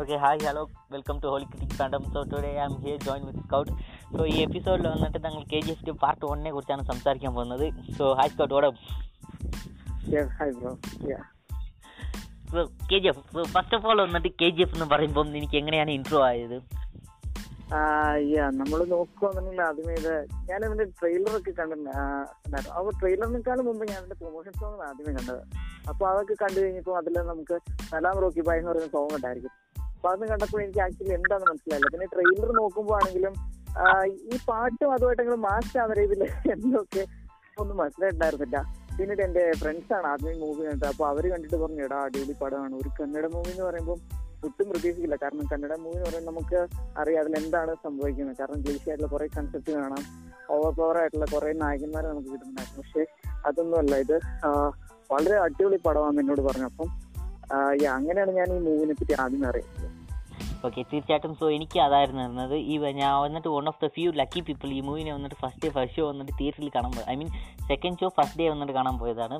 Okay, hi, hello, welcome to Holy Critic Fandom. Today I'm here join with Scout so ഈ എപ്പിസോഡിൽ വന്നിട്ട് ഞങ്ങൾ K G F T part വണ്ണിനെ കുറിച്ചാണ് സംസാരിക്കാൻ പോകുന്നത്. സോ ഹായ് സ്കൗട്ട് ഓടം Yeah, hi bro. Yeah. So K G F so first of all വന്നിട്ട് കെ ജി എഫ് എന്ന് പറയുമ്പോൾ എനിക്ക് എങ്ങനെയാണ് ഇൻട്രോ ആയത്? നമ്മൾ നോക്കുകയാണെന്നുണ്ടെങ്കിൽ ആദ്യമേ ഇത് ഞാൻ അതിന്റെ ട്രെയിലർ ഒക്കെ കണ്ടിട്ടുണ്ടായിരുന്നു അപ്പൊ ട്രെയിലറിനേക്കാളും മുമ്പ് ഞാൻ അതിന്റെ പ്രൊമോഷൻ സോങ് ആദ്യമേ കണ്ടത്. അപ്പൊ അതൊക്കെ കണ്ടു കഴിഞ്ഞപ്പോൾ അതിൽ നമുക്ക് സലാം റോക്കി ബായ് എന്ന് പറയുന്ന സോങ് ഉണ്ടായിരിക്കും. അപ്പൊ അത് കണ്ടപ്പോൾ എനിക്ക് ആക്ച്വലി എന്താണെന്ന് മനസ്സിലായില്ല. പിന്നെ ട്രെയിലർ നോക്കുമ്പോ ആണെങ്കിലും ഈ പാട്ടും അതുമായിട്ടെങ്കിലും മാച്ച് ആവുന്ന രീതിയിൽ എന്തൊക്കെ ഒന്നും മനസ്സിലായിട്ടുണ്ടായിരുന്നില്ല. പിന്നീട് എന്റെ ഫ്രണ്ട്സ് ആണ് ആദ്യം മൂവി കണ്ടത്. അപ്പൊ അവർ കണ്ടിട്ട് പറഞ്ഞു എടാ അടിപൊളി പടമാണ്. ഒരു കന്നഡ മൂവി എന്ന് പറയുമ്പോൾ ഒട്ടും പ്രതീക്ഷിക്കില്ല. കാരണം കന്നഡ മൂവി എന്ന് പറയുമ്പോൾ നമുക്ക് അറിയാം അതിൽ എന്താണ് സംഭവിക്കുന്നത്. കാരണം ഗ്ലീഷ് ആയിട്ടുള്ള കുറെ കൺസെപ്റ്റ് കാണാം. ഓവർ പവർ ആയിട്ടുള്ള കുറെ നായകന്മാരെ നമുക്ക് കിട്ടുന്നുണ്ടായിരുന്നു. പക്ഷെ അതൊന്നുമല്ല. ഇത് വളരെ അടിപൊളി പടമാണെന്ന് എന്നോട് പറഞ്ഞു അപ്പം അങ്ങനെയാണ് ഞാൻ ഈ മൂവിനെ പറ്റി ആദ്യം അറിയുന്നത്. ഓക്കെ തീർച്ചയായിട്ടും. സോ എനിക്ക് അതായിരുന്നു ഇരുന്നത് ഈ ഞാൻ വന്നിട്ട് one of the few lucky people ഈ മൂവിനെ വന്നിട്ട് ഫസ്റ്റ് ഡേ ഫസ്റ്റ് ഷോ വന്നിട്ട് തിയേറ്ററിൽ കാണാൻ പോയത് I mean second show first day വന്നിട്ട് കാണാൻ പോയതാണ്.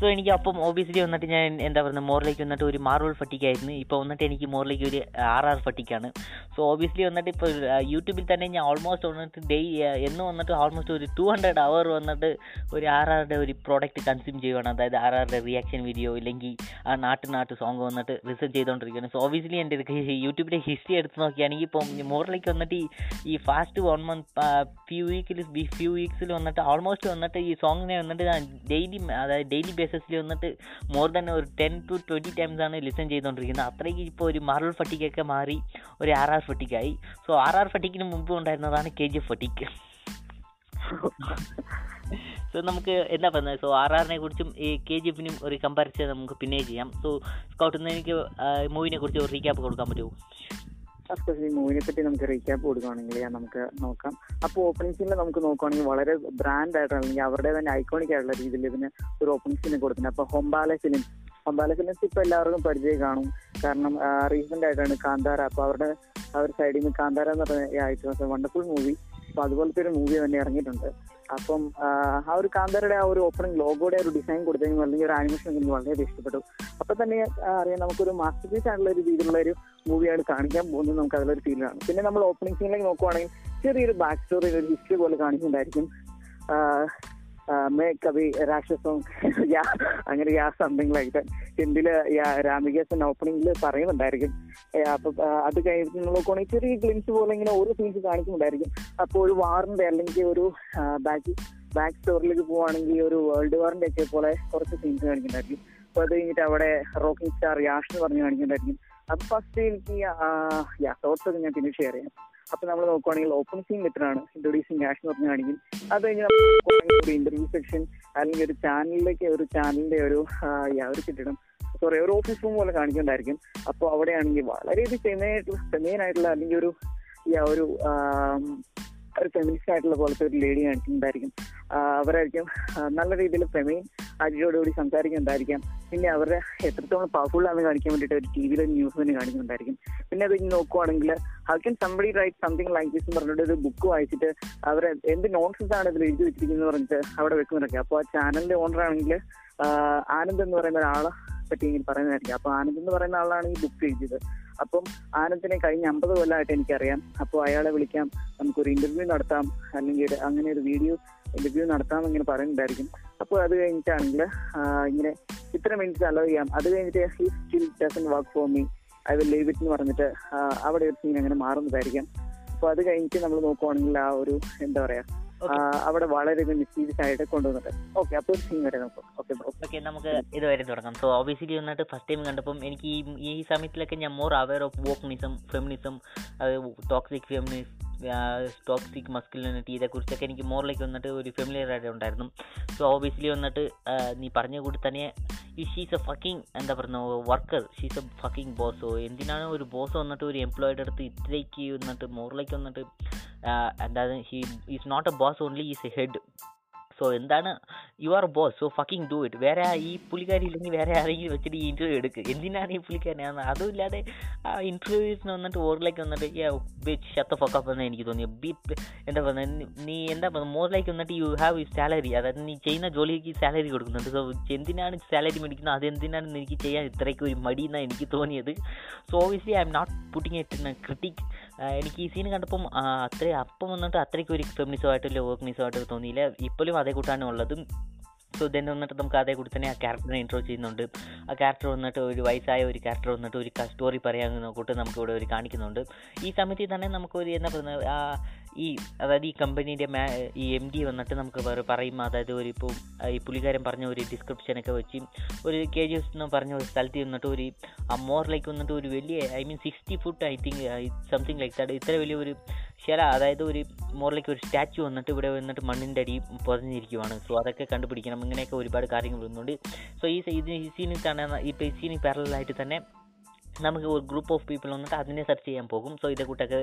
സോ എനിക്ക് അപ്പം ഓബിയസ്ലി വന്നിട്ട് ഞാൻ എന്താ പറയുക മോറിലേക്ക് വന്നിട്ട് ഒരു മാർവൽ ഫട്ടിക്കായിരുന്നു. ഇപ്പോൾ വന്നിട്ട് എനിക്ക് മോറിലേക്ക് ഒരു ആർ ആർ ഫട്ടിക്കാണ്. സോ ഓബിയസ്ലി വന്നിട്ട് ഇപ്പോൾ യൂട്യൂബിൽ തന്നെ ഞാൻ ഓൾമോസ്റ്റ് വന്നിട്ട് ഡേ എന്ന് വന്നിട്ട് ഓൾമോസ്റ്റ് ഒരു ടു ഹൺഡ്രഡ് അവർ വന്നിട്ട് ഒരു ആർ ആറുടെ ഒരു പ്രോഡക്റ്റ് കൺസ്യൂം ചെയ്യുവാണ്. അതായത് ആർ ആറുടെ റിയാക്ഷൻ വീഡിയോ ഇല്ലെങ്കിൽ ആ നാട്ടു നാട്ടു സോങ് വന്നിട്ട് റിസർച്ച് ചെയ്തുകൊണ്ടിരിക്കുകയാണ് സോ ഓബിയസ്ലി എന്റെ യൂട്യൂബിന്റെ ഹിസ്റ്ററി എടുത്ത് നോക്കുകയാണെങ്കിൽ ഇപ്പം മോറിലേക്ക് വന്നിട്ട് ഈ ഈ ഫാസ്റ്റ് വൺ മന്ത് ഫ്യൂ വീക്കിൽ ഫ്യൂ വീക്സിൽ വന്നിട്ട് ഓൾമോസ്റ്റ് വന്നിട്ട് ഈ സോങ്ങിനെ വന്നിട്ട് ഞാൻ ഡെയിലി അതായത് ഡെയിലി ബേസിസിൽ വന്നിട്ട് മോർ ദൻ ഒരു ടെൻ ടു ട്വന്റി ടൈംസ് ആണ് ലിസൺ ചെയ്തുകൊണ്ടിരിക്കുന്നത് അത്രയ്ക്ക് ഇപ്പോൾ ഒരു മാർവൽ ഫട്ടിക്കൊക്കെ മാറി ഒരു ആർ ആർ ഫട്ടിക്കായി സോ ആർ ആർ ഫട്ടിക്കിന് മുമ്പ് ഉണ്ടായിരുന്നതാണ് കെ ജി ഫട്ടിക്ക് സോ നമുക്ക് എന്താ പറയുന്നത്? സോ ആർ ആറിനെ കുറിച്ചും ഈ കെ ജി എഫിനും ഒരു കമ്പാരിസൺ നമുക്ക് പിന്നെ ചെയ്യാം. സോ സ്കൗട്ട് എനിക്ക് മൂവിനെ കുറിച്ച് ഒരു റീക്യാപ്പ് കൊടുക്കാൻ പറ്റുമോ? അഫ്കോഴ്സ് ഈ മൂവിനെ പറ്റി നമുക്ക് റീക്യാപ്പ് കൊടുക്കുകയാണെങ്കിൽ നമുക്ക് നോക്കാം. അപ്പോൾ ഓപ്പണിംഗ് സീനിൽ നമുക്ക് നോക്കുകയാണെങ്കിൽ വളരെ ബ്രാൻഡ് ആയിട്ട് അല്ലെങ്കിൽ അവരുടെ തന്നെ ഐക്കോണിക് ആയിട്ടുള്ള രീതിയിൽ ഇതിന് ഒരു ഓപ്പണിംഗ് സീനെ കൊടുക്കുന്നത് അപ്പോൾ ഹൊമ്പാല ഫിലിം ഹൊമ്പാല ഫിലിംസ് ഇപ്പൊ എല്ലാവർക്കും പരിചയം കാണും. കാരണം റീസെന്റ് ആയിട്ടാണ് കാന്താര അപ്പൊ അവരുടെ അവർ സൈഡിൽ നിന്ന് കാന്താര എന്ന് പറഞ്ഞ വണ്ടർഫുൾ മൂവി അപ്പൊ അതുപോലത്തെ ഒരു മൂവി തന്നെ ഇറങ്ങിയിട്ടുണ്ട്. അപ്പം ആ, ഒരു കാന്തരുടെ ആ ഒരു ഓപ്പണിംഗ് ലോഗോയുടെ ഒരു ഡിസൈൻ കൊടുത്തതിന് അല്ലെങ്കിൽ ഒരു ആനിമേഷൻ എനിക്ക് വളരെ ഇഷ്ടപ്പെട്ടു. അപ്പൊ തന്നെ അറിയാം നമുക്കൊരു മാസ്റ്റർ പീസ് ആയിട്ടുള്ള ഒരു രീതിയിലുള്ള ഒരു മൂവിയാണ് കാണിക്കാൻ പോകുന്നത്. നമുക്ക് അതിലൊരു ഫീൽ ആണ് പിന്നെ നമ്മൾ ഓപ്പണിംഗ് സീനിലേക്ക് നോക്കുവാണെങ്കിൽ ചെറിയൊരു ബാക്ക് സ്റ്റോറി ഒരു ഹിസ്റ്ററി പോലെ കാണിക്കുന്നുണ്ടായിരിക്കും മേ കവി രാക്ഷസം യാ അങ്ങനെ യാ സംതിങ് ലൈക്ക് ദാറ്റ് ഹിന്ദിയിൽ രാമികേസൻ ഓപ്പണിംഗിൽ പറയുന്നുണ്ടായിരിക്കും. അപ്പൊ അത് കഴിഞ്ഞിട്ട് നമ്മൾ നോക്കുവാണെങ്കിൽ ചെറിയ ഗ്ലിംസ് പോലെ ഇങ്ങനെ ഓരോ സീൻസ് കാണിക്കുന്നുണ്ടായിരിക്കും. അപ്പോൾ ഒരു വാറിന്റെ അല്ലെങ്കിൽ ഒരു ബാക്ക് ബാക്ക് സ്റ്റോറിലേക്ക് പോവുകയാണെങ്കിൽ ഒരു വേൾഡ് വാറിന്റെ ഒക്കെ പോലെ കുറച്ച് സീൻസ് കാണിക്കുന്നുണ്ടായിരിക്കും. അപ്പൊ അത് കഴിഞ്ഞിട്ട് അവിടെ റോക്കിംഗ് സ്റ്റാർ യാഷ് എന്ന് പറഞ്ഞ് കാണിക്കുന്നുണ്ടായിരിക്കും. അപ്പൊ ഫസ്റ്റ് എനിക്ക് യാ തോട്ട്സ് ഒക്കെ ഞാൻ പിന്നെ ഷെയർ ചെയ്യാം. അപ്പൊ നമ്മൾ നോക്കുവാണെങ്കിൽ ഓപ്പൺ സീൻ മെത്തഡാണ് ഇൻട്രൊഡ്യൂസിങ് ക്യാഷ് എന്ന് പറഞ്ഞാണെങ്കിൽ അത് കഴിഞ്ഞ് ഒരു ഇന്റർവ്യൂ സെക്ഷൻ അല്ലെങ്കിൽ ഒരു ചാനലിലേക്ക് ഒരു ചാനലിന്റെ ഒരു ഒരു കെട്ടിടം സോറി ഒരു ഓഫീസ് റൂം പോലെ കാണിക്കുന്നുണ്ടായിരിക്കും അപ്പോൾ അവിടെയാണെങ്കിൽ വളരെ ഇത് ഫെമൈൻ ആയിട്ടുള്ള അല്ലെങ്കിൽ ഒരു ഒരു ഒരു ഫെമിനിസ്റ്റ് ആയിട്ടുള്ള പോലത്തെ ഒരു ലേഡി കാണിക്കുന്നുണ്ടായിരിക്കും അവരായിരിക്കും നല്ല രീതിയിൽ ഫെമൈൻ ആറ്റിറ്റ്യൂഡോടുകൂടി സംസാരിക്കുന്നുണ്ടായിരിക്കാം. പിന്നെ അവരുടെ എത്രത്തോളം പവർഫുൾ ആണെന്ന് കാണിക്കാൻ വേണ്ടിയിട്ട് ഒരു ടി വിയിലെ ന്യൂസ് തന്നെ കാണിക്കുന്നുണ്ടായിരിക്കും. പിന്നെ അത് നോക്കുവാണെങ്കിൽ how can somebody write something like this എന്ന് പറഞ്ഞിട്ട് ഒരു ബുക്ക് വായിച്ചിട്ട് അവരെ എന്ത് നോൺസെൻസ് ആണ് ഇതിൽ എഴുതി വെച്ചിരിക്കുന്നത് പറഞ്ഞിട്ട് അവിടെ വെക്കുന്നുണ്ടൊക്കെ അപ്പോൾ ആ ചാനലിന്റെ ഓണർ ആണെങ്കിൽ ആനന്ദ് എന്ന് പറയുന്ന ഒരാളെ പറ്റി ഇങ്ങനെ പറയുന്നതായിരിക്കും. അപ്പൊ ആനന്ദ് എന്ന് പറയുന്ന ആളാണ് ഈ ബുക്ക് എഴുതിയത്. അപ്പം ആനന്ദിനെ കഴിഞ്ഞ അമ്പത് കൊല്ലമായിട്ട് എനിക്കറിയാം. അപ്പോൾ അയാളെ വിളിക്കാം. നമുക്കൊരു ഇന്റർവ്യൂ നടത്താം. അല്ലെങ്കിൽ അങ്ങനെ ഒരു വീഡിയോ ഇന്റർവ്യൂ നടത്താം ഇങ്ങനെ പറയുന്നുണ്ടായിരിക്കും. അപ്പോൾ അത് കഴിഞ്ഞിട്ടാണെങ്കിൽ ഇങ്ങനെ ഇത്ര മിനിറ്റ്സ് അലോ ചെയ്യാം. അത് കഴിഞ്ഞിട്ട് he still doesn't work for me I will leave it എന്ന് പറഞ്ഞിട്ട് അവിടെ ഒരു സീൻ അങ്ങനെ മാറുന്നതായിരിക്കും. അപ്പൊ അത് കഴിഞ്ഞിട്ട് നമ്മൾ നോക്കുവാണെങ്കിൽ ആ ഒരു എന്താ പറയാ അവിടെ വളരെ മിസ്റ്റീരിയസ് ആയിട്ട് കൊണ്ടുവന്നിട്ട്. ഓക്കെ അപ്പോൾ ഒരു സീൻ വരെ നോക്കാം. ഓക്കെ നമുക്ക് ഇതുവരെ തുടങ്ങാം. സോ ഓബിയസ്ലി വന്നിട്ട് ഫസ്റ്റ് ടൈം കണ്ടപ്പം എനിക്ക് ഈ സമയത്തിലൊക്കെ ഞാൻ more aware of wokeism feminism toxic feminism toxic masculinity ഇതേക്കുറിച്ചൊക്കെ എനിക്ക് മോറിലേക്ക് വന്നിട്ട് ഒരു ഫെമിലിയർ ആയിട്ട് ഉണ്ടായിരുന്നു. സോ ഓബിയസ്ലി വന്നിട്ട് നീ പറഞ്ഞ കൂടി തന്നെ ഈ ഷീസ് എ ഫക്കിംഗ് എന്താ പറയുന്നത് വർക്കർ ഷീസ് എ ഫക്കിംഗ് ബോസോ എന്തിനാണ് ഒരു ബോസ് വന്നിട്ട് ഒരു എംപ്ലോയിയുടെ അടുത്ത് ഇത്രയ്ക്ക് വന്നിട്ട് മോറിലേക്ക് വന്നിട്ട് എന്താ he is not a boss only is a head so എന്താണ്? You are boss so fucking do it വേറെ ഈ പുള്ളിക്കാരി ഇല്ലെങ്കിൽ വേറെ ആരെങ്കിലും വെച്ചിട്ട് ഈ ഇന്റർവ്യൂ എടുക്കുക എന്തിനാണ് ഈ പുള്ളിക്കാരനെ? അതും ഇല്ലാതെ ആ ഇന്റർവ്യൂസിന് വന്നിട്ട് ഓർഡിലേക്ക് വന്നിട്ട് ബിച്ച് ഷത്ത ഫക്കപ്പ് എന്ന് എനിക്ക് തോന്നി ബി എന്താ പറയുക നീ എന്താ പറയുക മോറിലേക്ക് ലൈക്ക് വന്നിട്ട് യു ഹാവ് സാലറി അതായത് നീ ചെയ്യുന്ന ജോലിക്ക് സാലറി കൊടുക്കുന്നുണ്ട്. സോ എന്തിനാണ് സാലറി മേടിക്കുന്നത്? അത് എന്തിനാണ് എനിക്ക് ചെയ്യാൻ ഇത്രയ്ക്ക് ഒരു മടി എന്നാണ് എനിക്ക് തോന്നിയത്. So obviously I'm not putting it in critic എനിക്ക് ഈ സീൻ കണ്ടപ്പം അത്രയും അത്ര അപ്പം വന്നിട്ട് അത്രയ്ക്ക് ഒരു ഫെമിനിസമായിട്ടില്ല വർക്ക്നിസമായിട്ട് തോന്നിയില്ല. ഇപ്പോഴും അതേ കൂട്ടാണ് ഉള്ളത്. സോ ദെൻ വന്നിട്ട് നമുക്ക് അതേ കൂടി തന്നെ ആ ക്യാരക്ടറിനെ ഇൻട്രോ ചെയ്യുന്നുണ്ട്. ആ ക്യാരക്ടർ വന്നിട്ട് ഒരു വയസ്സായ ഒരു ക്യാരക്ടർ വന്നിട്ട് ഒരു സ്റ്റോറി പറയാൻ കൂട്ട് നമുക്കിവിടെ ഒരു കാണിക്കുന്നുണ്ട്. ഈ സമയത്ത് തന്നെ നമുക്കൊരു എന്താ പറയുന്നത് ആ ഈ അതായത് ഈ കമ്പനീന്റെ മാ ഈ എം ഡി വന്നിട്ട് നമുക്ക് വേറെ പറയും അതായത് ഒരു ഇപ്പോൾ ഈ പുള്ളിക്കാരൻ പറഞ്ഞ ഒരു ഡിസ്ക്രിപ്ഷനൊക്കെ വെച്ച് ഒരു കെ ജി എസ് എന്ന് പറഞ്ഞ ഒരു സ്ഥലത്ത് വന്നിട്ട് ഒരു ആ മോറിലേക്ക് വന്നിട്ട് ഒരു വലിയ I mean sixty foot I think something like that ഇത്ര വലിയ ഒരു ശില അതായത് ഒരു മോറിലേക്ക് ഒരു സ്റ്റാച്ചു വന്നിട്ട് ഇവിടെ വന്നിട്ട് മണ്ണിന്റെ അടി പൊതഞ്ഞിരിക്കുവാണ്. സോ അതൊക്കെ കണ്ടുപിടിക്കണം ഇങ്ങനെയൊക്കെ ഒരുപാട് കാര്യങ്ങൾ വരുന്നുണ്ട്. സോ ഈ ഇതിന് ഈ സീനിൽ തന്നെ ഇപ്പോൾ ഈ സീനിൽ പാരലായിട്ട് തന്നെ നമുക്ക് ഒരു ഗ്രൂപ്പ് ഓഫ് പീപ്പിൾ വന്നിട്ട് അതിനെ സെർച്ച് ചെയ്യാൻ പോകും. സോ ഇതേ കൂട്ടൊക്കെ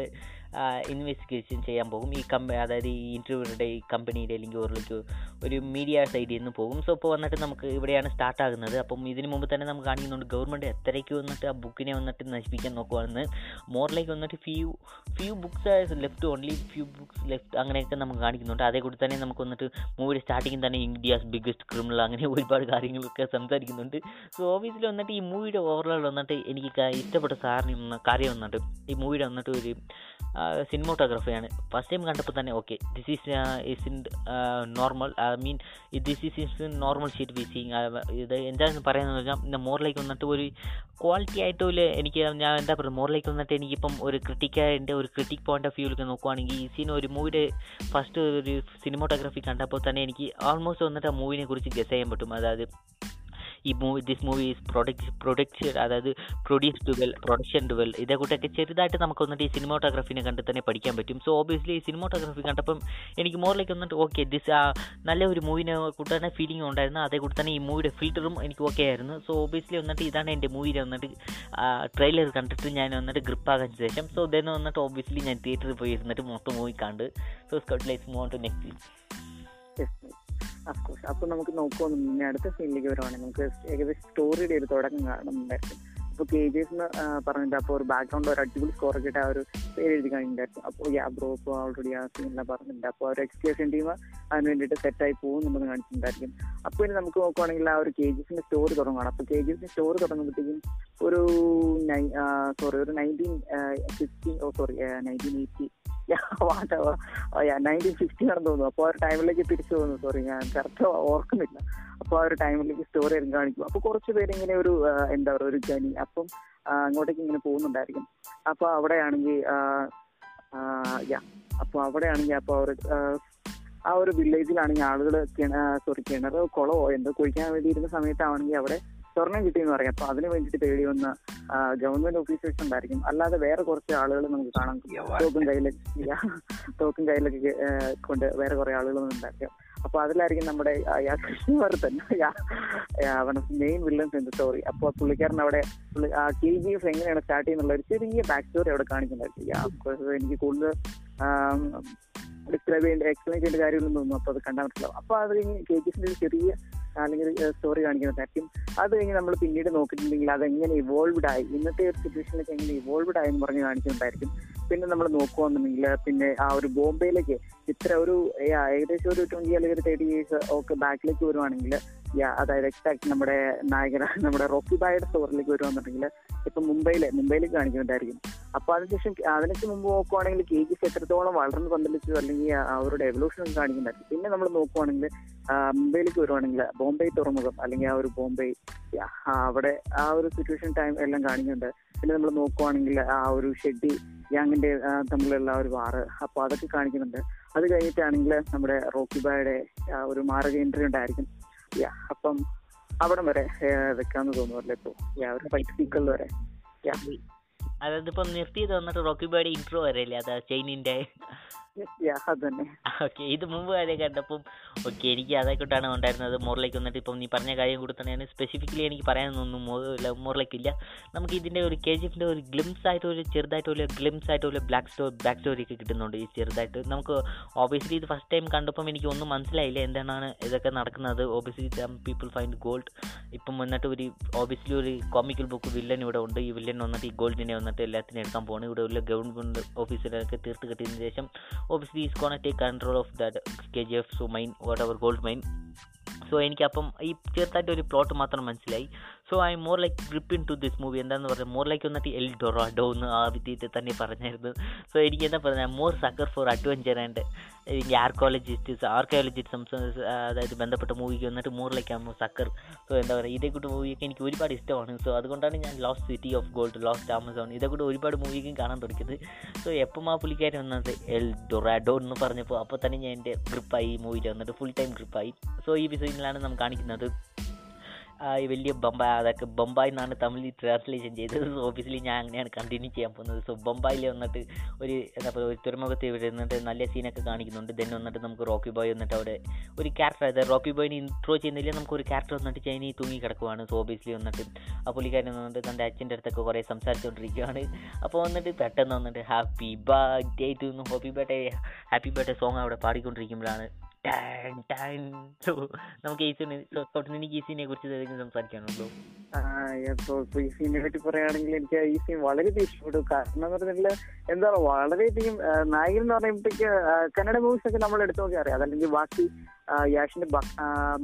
ഇൻവെസ്റ്റിഗേഷൻ ചെയ്യാൻ പോകും. ഈ കമ്പ അതായത് ഈ ഇന്റർവ്യൂടെ ഈ കമ്പനിയുടെ അല്ലെങ്കിൽ ഒരു ഒരു മീഡിയ സൈഡിൽ നിന്ന് പോകും. സോ ഇപ്പോൾ വന്നിട്ട് നമുക്ക് ഇവിടെയാണ് സ്റ്റാർട്ട് ആകുന്നത്. അപ്പം ഇതിന് മുമ്പ് തന്നെ നമുക്ക് കാണിക്കുന്നുണ്ട് ഗവൺമെന്റ് എത്രയ്ക്ക് വന്നിട്ട് ആ ബുക്കിനെ വന്നിട്ട് നശിപ്പിക്കാൻ നോക്കുവാണെന്ന്. മോറിലേക്ക് വന്നിട്ട് few few books left only few books left അങ്ങനെയൊക്കെ നമുക്ക് കാണിക്കുന്നുണ്ട്. അതേ കൂടി തന്നെ നമുക്ക് വന്നിട്ട് മൂവിയുടെ സ്റ്റാർട്ടിങ്ങിൽ തന്നെ ഇന്ത്യസ് ബിഗ്ഗസ്റ്റ് ക്രിമിനൽ അങ്ങനെ ഒരുപാട് കാര്യങ്ങളൊക്കെ സംസാരിക്കുന്നുണ്ട്. സോ ഓഫീസിൽ വന്നിട്ട് ഈ മൂവിയുടെ ഓവറോൾ വന്നിട്ട് എനിക്ക് ഇഷ്ടപ്പെട്ട സാറിന് ഇന്ന് കാര്യം വന്നിട്ട് ഈ മൂവിയുടെ വന്നിട്ട് ഒരു സിനിമോട്ടോഗ്രാഫിയാണ് ഫസ്റ്റ് ടൈം കണ്ടപ്പോൾ തന്നെ okay this is is in normal I mean this is is in normal shit be seeing ഇത് എന്താണെന്ന് പറയുന്നത് വെച്ചാൽ ഇന്ന് മോറിലേക്ക് വന്നിട്ട് ഒരു ക്വാളിറ്റി ആയിട്ടും എനിക്ക് ഞാൻ എന്താ പറയുക മോറിലേക്ക് വന്നിട്ട് എനിക്കിപ്പം ഒരു ക്രിട്ടിക്കാന്റെ ഒരു ക്രിട്ടിക് പോയിന്റ് ഓഫ് വ്യൂവിലൊക്കെ നോക്കുവാണെങ്കിൽ ഈ സീൻ ഒരു മൂവിയുടെ ഫസ്റ്റ് ഒരു സിനിമോട്ടോഗ്രാഫി കണ്ടപ്പോൾ തന്നെ എനിക്ക് ആൾമോസ്റ്റ് വന്നിട്ട് ആ മൂവിനെ കുറിച്ച് ഗസ് ചെയ്യാൻ പറ്റും. അതായത് ഈ movie this movie is product production അതായത് പ്രൊഡ്യൂസ് ഡുവൽ പ്രൊഡക്ഷൻ ഡുവൽ ഇതേ കൂട്ടൊക്കെ ചെറുതായിട്ട് നമുക്ക് വന്നിട്ട് ഈ സിനിമോട്ടോഗ്രാഫിനെ കണ്ട് തന്നെ പഠിക്കാൻ പറ്റും. സോ ഓബിയസ്ലി ഈ സിനിമോട്ടോഗ്രാഫി കണ്ടപ്പം എനിക്ക് മോറിലേക്ക് വന്നിട്ട് ഓക്കെ ദിസ് ആ നല്ല ഒരു മൂവിനെ കൂട്ട് തന്നെ ഫീലിംഗ് ഉണ്ടായിരുന്നു. അതേ കൂടി തന്നെ ഈ മൂവിയുടെ ഫിൽറ്ററും എനിക്ക് ഓക്കെ ആയിരുന്നു. സോ ഓബിയസ്ലി വന്നിട്ട് ഇതാണ് എന്റെ മൂവിയിൽ വന്നിട്ട് ട്രെയിലർ കണ്ടിട്ട് ഞാൻ വന്നിട്ട് ഗ്രിപ്പാകാൻ ശേഷം. സോ ദെൻ വന്നിട്ട് ഓബിയസ്ലി ഞാൻ തിയേറ്ററിൽ പോയി ഇരുന്നിട്ട് മൊത്തം മൂവി കണ്ട്. So Scout let's move on to next of course അപ്പൊ നമുക്ക് നോക്കുമെന്ന് അടുത്ത സീനിലേക്ക് വരുവാണെങ്കിൽ നമുക്ക് ഏകദേശം സ്റ്റോറിയുടെ ഒരു തുടക്കം കാണുന്നുണ്ടായിരുന്നു അപ്പൊ കെ ജി എസ് പറഞ്ഞിട്ട് അപ്പോൾ ഒരു ബാക്ക്ഗ്രൗണ്ട് ഒരു അടിപൊളി സ്കോർ കിട്ടി ആ ഒരു പേര് എഴുതി കഴിഞ്ഞിട്ടുണ്ടായിരുന്നു. അപ്പോൾ യാ ബ്രോ ഓൾറെഡി ആ സീനെല്ലാം പറഞ്ഞിട്ടുണ്ട്. അപ്പോൾ ഒരു എക്സ്ക്യൂഷൻ ടീം അതിന് വേണ്ടിയിട്ട് സെറ്റായി പോകും നമ്മൾ കാണിച്ചിട്ടുണ്ടായിരിക്കും. അപ്പോൾ ഇനി നമുക്ക് നോക്കുവാണെങ്കിൽ ആ ഒരു കെ ജി എസിന്റെ സ്റ്റോറി തുടങ്ങുകയാണ് അപ്പോൾ കെ ജി എസിന്റെ സ്റ്റോറി തുടങ്ങുമ്പോഴത്തേക്കും ഒരു സോറി ഒരു nineteen fifty oh sorry nineteen eighty nineteen fifty ആണെന്ന് തോന്നുന്നു അപ്പോൾ ആ ഒരു ടൈമിലേക്ക് തിരിച്ചു പോകുന്നു സോറി ഞാൻ കറക്റ്റ് ഓർക്കുന്നില്ല. അപ്പോൾ ആ ഒരു ടൈമിലേക്ക് സ്റ്റോറി ആയിരുന്നു കാണിക്കും അപ്പോൾ കുറച്ച് പേര് ഇങ്ങനെ ഒരു എന്താ പറയുക ഒരു ജനി. അപ്പം അങ്ങോട്ടേക്ക് ഇങ്ങനെ പോകുന്നുണ്ടായിരിക്കും. അപ്പോൾ അവിടെയാണെങ്കിൽ യാ. അപ്പോൾ അവിടെയാണെങ്കിൽ അപ്പോൾ അവർ ആ ഒരു വില്ലേജിലാണെങ്കിൽ ആളുകൾ സോറി കിണറോ കുളമോ എന്തോ കുഴിക്കാൻ വേണ്ടി ഇരുന്ന സമയത്താണെങ്കിൽ അവിടെ സ്വർണം കിട്ടിയെന്ന് പറയാം. അപ്പൊ അതിന് വേണ്ടിയിട്ട് തേടി വന്ന ഗവൺമെന്റ് ഓഫീസേഴ്സ് ഉണ്ടായിരിക്കും. അല്ലാതെ വേറെ കുറച്ച് ആളുകൾ നമുക്ക് കാണാം തോക്കും കയ്യിലൊക്കെ തോക്കും കയ്യിലൊക്കെ കൊണ്ട് വേറെ കുറെ ആളുകൾ ഉണ്ടായിരിക്കും അപ്പൊ അതിലായിരിക്കും നമ്മുടെ കൃഷ്ണവർ തന്നെ. മെയിൻ വില്ലൻസ് ഇൻ സ്റ്റോറി അപ്പൊ പുള്ളിക്കാരൻ അവിടെ കെ ജി എഫ് എങ്ങനെയാണ് സ്റ്റാർട്ട് ചെയ്യുന്നുള്ള ഒരു ചെറിയ ബാക്ക് സ്റ്റോറി അവിടെ കാണിക്കുന്നുണ്ടായിരിക്കും എനിക്ക് കൂടുതൽ ഡിസ്ക്രൈബ് ചെയ്യേണ്ട എക്സ്പ്ലെയിൻ ചെയ്യേണ്ട കാര്യങ്ങളൊന്നും തോന്നുന്നു. അപ്പൊ അത് കണ്ടാൽ മനസ്സിലാവും. അപ്പൊ അത് കഴിഞ്ഞ് കെ ജി എഫിന്റെ ഒരു ചെറിയ അല്ലെങ്കിൽ സ്റ്റോറി കാണിക്കുന്നതായിരിക്കും അത് കഴിഞ്ഞ് നമ്മൾ പിന്നീട് നോക്കിയിട്ടുണ്ടെങ്കിൽ അത് എങ്ങനെ ഇവോൾവ്ഡ് ആയി ഇന്നത്തെ ഒരു സിറ്റുവേഷനിലേക്ക് എങ്ങനെ ഇവോൾവ്ഡ് ആയി എന്ന് പറഞ്ഞ് കാണിക്കുന്നുണ്ടായിരിക്കും പിന്നെ നമ്മൾ നോക്കുകയാണെന്നുണ്ടെങ്കിൽ പിന്നെ ആ ഒരു ബോംബെയിലേക്ക് ഇത്ര ഒരു ഏകദേശം ഒരു ട്വന്റി അല്ലെങ്കിൽ തേർട്ടി ഇയേഴ്സ് ഒക്കെ ബാക്കിലേക്ക് വരുവാണെങ്കിൽ അതായത് എക്സാക്ട് നമ്മുടെ നായകന നമ്മുടെ റോക്കി ബായുടെ സ്റ്റോറിലേക്ക് വരുവാന്നുണ്ടെങ്കിൽ ഇപ്പൊ മുംബൈയിലെ മുംബൈയിലേക്ക് കാണിക്കുന്നുണ്ടായിരിക്കും അപ്പൊ അതിനുശേഷം അതിനൊക്കെ മുമ്പ് നോക്കുവാണെങ്കിൽ കെ ജി എത്രത്തോളം വളർന്ന് പന്തലിച്ചു അല്ലെങ്കിൽ അവരുടെ എവല്യൂഷൻ ഒക്കെ കാണിക്കുന്നുണ്ടായിരിക്കും പിന്നെ നമ്മൾ നോക്കുവാണെങ്കിൽ മുംബൈയിലേക്ക് വരുവാണെങ്കിൽ ബോംബെ തുറമുഖം അല്ലെങ്കിൽ ആ ഒരു ബോംബെ അവിടെ ആ ഒരു സിറ്റുവേഷൻ ടൈം എല്ലാം കാണിക്കുന്നുണ്ട്. പിന്നെ നമ്മൾ നോക്കുവാണെങ്കിൽ ആ ഒരു ഷെഡി യാങ്ങിന്റെ തമ്മിലുള്ള ഒരു വാറ് അപ്പൊ അതൊക്കെ കാണിക്കുന്നുണ്ട്. അത് കഴിഞ്ഞിട്ടാണെങ്കിൽ നമ്മുടെ റോക്കി ബായുടെ ഒരു മാരക എൻട്രി ഉണ്ടായിരിക്കും. യാ അപ്പം അവിടം വരെ വെക്കാന്ന് തോന്നുന്നു അല്ലേ ഇപ്പൊ യാ വരെ. അതായത് ഇപ്പം നിർത്തി തന്നിട്ട് റോക്കി ബോയുടെ ഇൻട്രോ വരെയല്ലേ അതാ അതന്നെ ഓക്കെ ഇത് മുമ്പ് വരെ കണ്ടപ്പം ഓക്കെ എനിക്ക് അതേക്കൂട്ടാണ് ഉണ്ടായിരുന്നത്. മോറിലേക്ക് വന്നിട്ട് ഇപ്പം നീ പറഞ്ഞ കാര്യം കൂടെ സ്പെസിഫിക്കലി എനിക്ക് പറയാനൊന്നും മോറിലേക്കില്ല. നമുക്ക് ഇതിന്റെ ഒരു കെ ജി എഫിന്റെ ഒരു ഗ്ലിംസ് ആയിട്ട് ഒരു ചെറുതായിട്ട് ഒരു ഗ്ലിംസ് ആയിട്ട് ഒരു ബ്ലാക്ക് സ്റ്റോ ബ്ലാക്ക് സ്റ്റോറി ഒക്കെ കിട്ടുന്നുണ്ട് ഈ ചെറുതായിട്ട്. നമുക്ക് ഓബിയസ്ലി ഇത് ഫസ്റ്റ് ടൈം കണ്ടപ്പം എനിക്ക് ഒന്നും മനസ്സിലായില്ല എന്താണ് ഇതൊക്കെ നടക്കുന്നത്. ഓബിയസ്ലി പീപ്പിൾ ഫൈൻഡ് ഗോൾഡ് ഇപ്പം വന്നിട്ട് ഒരു ഓബിയസ്ലി ഒരു കോമിക്കൽ ബുക്ക് വില്ലൻ ഇവിടെ ഉണ്ട്. ഈ വില്ലൻ വന്നിട്ട് ഈ ഗോൾഡിനെ വന്നിട്ട് എല്ലാത്തിനും എടുക്കാൻ പോകണം ഇവിടെ ഉള്ള ഗവൺമെന്റ് ഓഫീസിലൊക്കെ തീർത്ത് കിട്ടിയതിന് ശേഷം obviously he's gonna take control of that KGF so mine whatever gold mine so എനിക്കപ്പം ഈ ചെറുതായിട്ട് ഒരു പ്ലോട്ട് മാത്രം മനസ്സിലായി so I more like grip into this movie എന്താണെന്ന് പറഞ്ഞാൽ മോർ ലൈക്ക് വന്നിട്ട് എൽ ഡൊറാഡോ എന്ന് ആ വിദ്യത്തെ തന്നെ പറഞ്ഞായിരുന്നു. സോ എനിക്ക് എന്താ പറഞ്ഞാൽ more sucker for adventure and ഈ ആർക്കോളജിസ്റ്റ് ആർക്കോളജിസ്റ്റ് അതായത് ബന്ധപ്പെട്ട മൂവിക്ക് വന്നിട്ട് മോർ ലൈക്ക് ആ സക്കർ സോ എന്താ പറയുക ഇതേ കൂട്ട് മൂവിയൊക്കെ എനിക്ക് ഒരുപാട് ഇഷ്ടമാണ്. സോ അതുകൊണ്ടാണ് ഞാൻ Lost City of Gold Lost Amazon ഇതേ കൂട്ട് ഒരുപാട് മൂവിക്കും കാണാൻ തുടങ്ങിയത്. സോ എപ്പം ആ പുള്ളിക്കാരൻ വന്നത്? എൽ ഡൊറാഡോ എന്ന് പറഞ്ഞപ്പോൾ അപ്പോൾ തന്നെ ഞാൻ എന്റെ ഗ്രിപ്പായി മൂവിയിൽ വന്നിട്ട് ഫുൾ ടൈം ഗ്രിപ്പായി സോ ഈ വിഷയത്തിലാണ് നമുക്ക് കാണിക്കുന്നത്. വലിയ ബൊമ്പായ് അതൊക്കെ ബൊമ്പായി എന്നാണ് തമിഴിൽ ട്രാൻസ്ലേഷൻ ചെയ്തത്. സോ ഓബിയസ്ലി ഞാൻ അങ്ങനെയാണ് കണ്ടിന്യൂ ചെയ്യാൻ പോകുന്നത്. സോ ബൊമ്പായിൽ വന്നിട്ട് ഒരു എന്താ പറയുക ഒരു തുറമുഖത്ത് വരുന്നിട്ട് നല്ല സീനൊക്കെ കാണിക്കുന്നുണ്ട്. ദെൻ വന്നിട്ട് നമുക്ക് റോക്കി ബോയ് വന്നിട്ട് അവിടെ ഒരു ക്യാരക്ടർ അതായത് റോക്കി ബോയിനെ ഇൻട്രോ ചെയ്യുന്നില്ല നമുക്ക് ഒരു ക്യാരക്ടർ വന്നിട്ട് ചൈനയിൽ തൂങ്ങി കിടക്കുവാണ്. സോ ഓബിയസ്ലി വന്നിട്ട് ആ പുള്ളിക്കാരൻ വന്നിട്ട് തന്റെ അച്ഛന്റെ അടുത്തൊക്കെ കുറേ സംസാരിച്ചുകൊണ്ടിരിക്കുകയാണ് അപ്പോൾ വന്നിട്ട് പെട്ടെന്ന് വന്നിട്ട് happy birthday to happy birthday happy birthday song അവിടെ പാടിക്കൊണ്ടിരിക്കുമ്പോഴാണ് ടാൻ നമുക്ക് ഈസിനെ കുറിച്ച് എന്തെങ്കിലും ഈ സീനെ പറ്റി പറയുകയാണെങ്കിൽ എനിക്ക് ഈ സീൻ വളരെയധികം ഇഷ്ടപ്പെട്ടു. കാരണം എന്ന് പറഞ്ഞാൽ എന്താ പറയുക വളരെയധികം നായകൻ എന്ന് പറയുമ്പോഴത്തേക്ക് കന്നഡ മൂവീസ് ഒക്കെ നമ്മൾ എടുത്തു നോക്കി അറിയാം. അതല്ലെങ്കിൽ ബാക്കി യാഷിന്റെ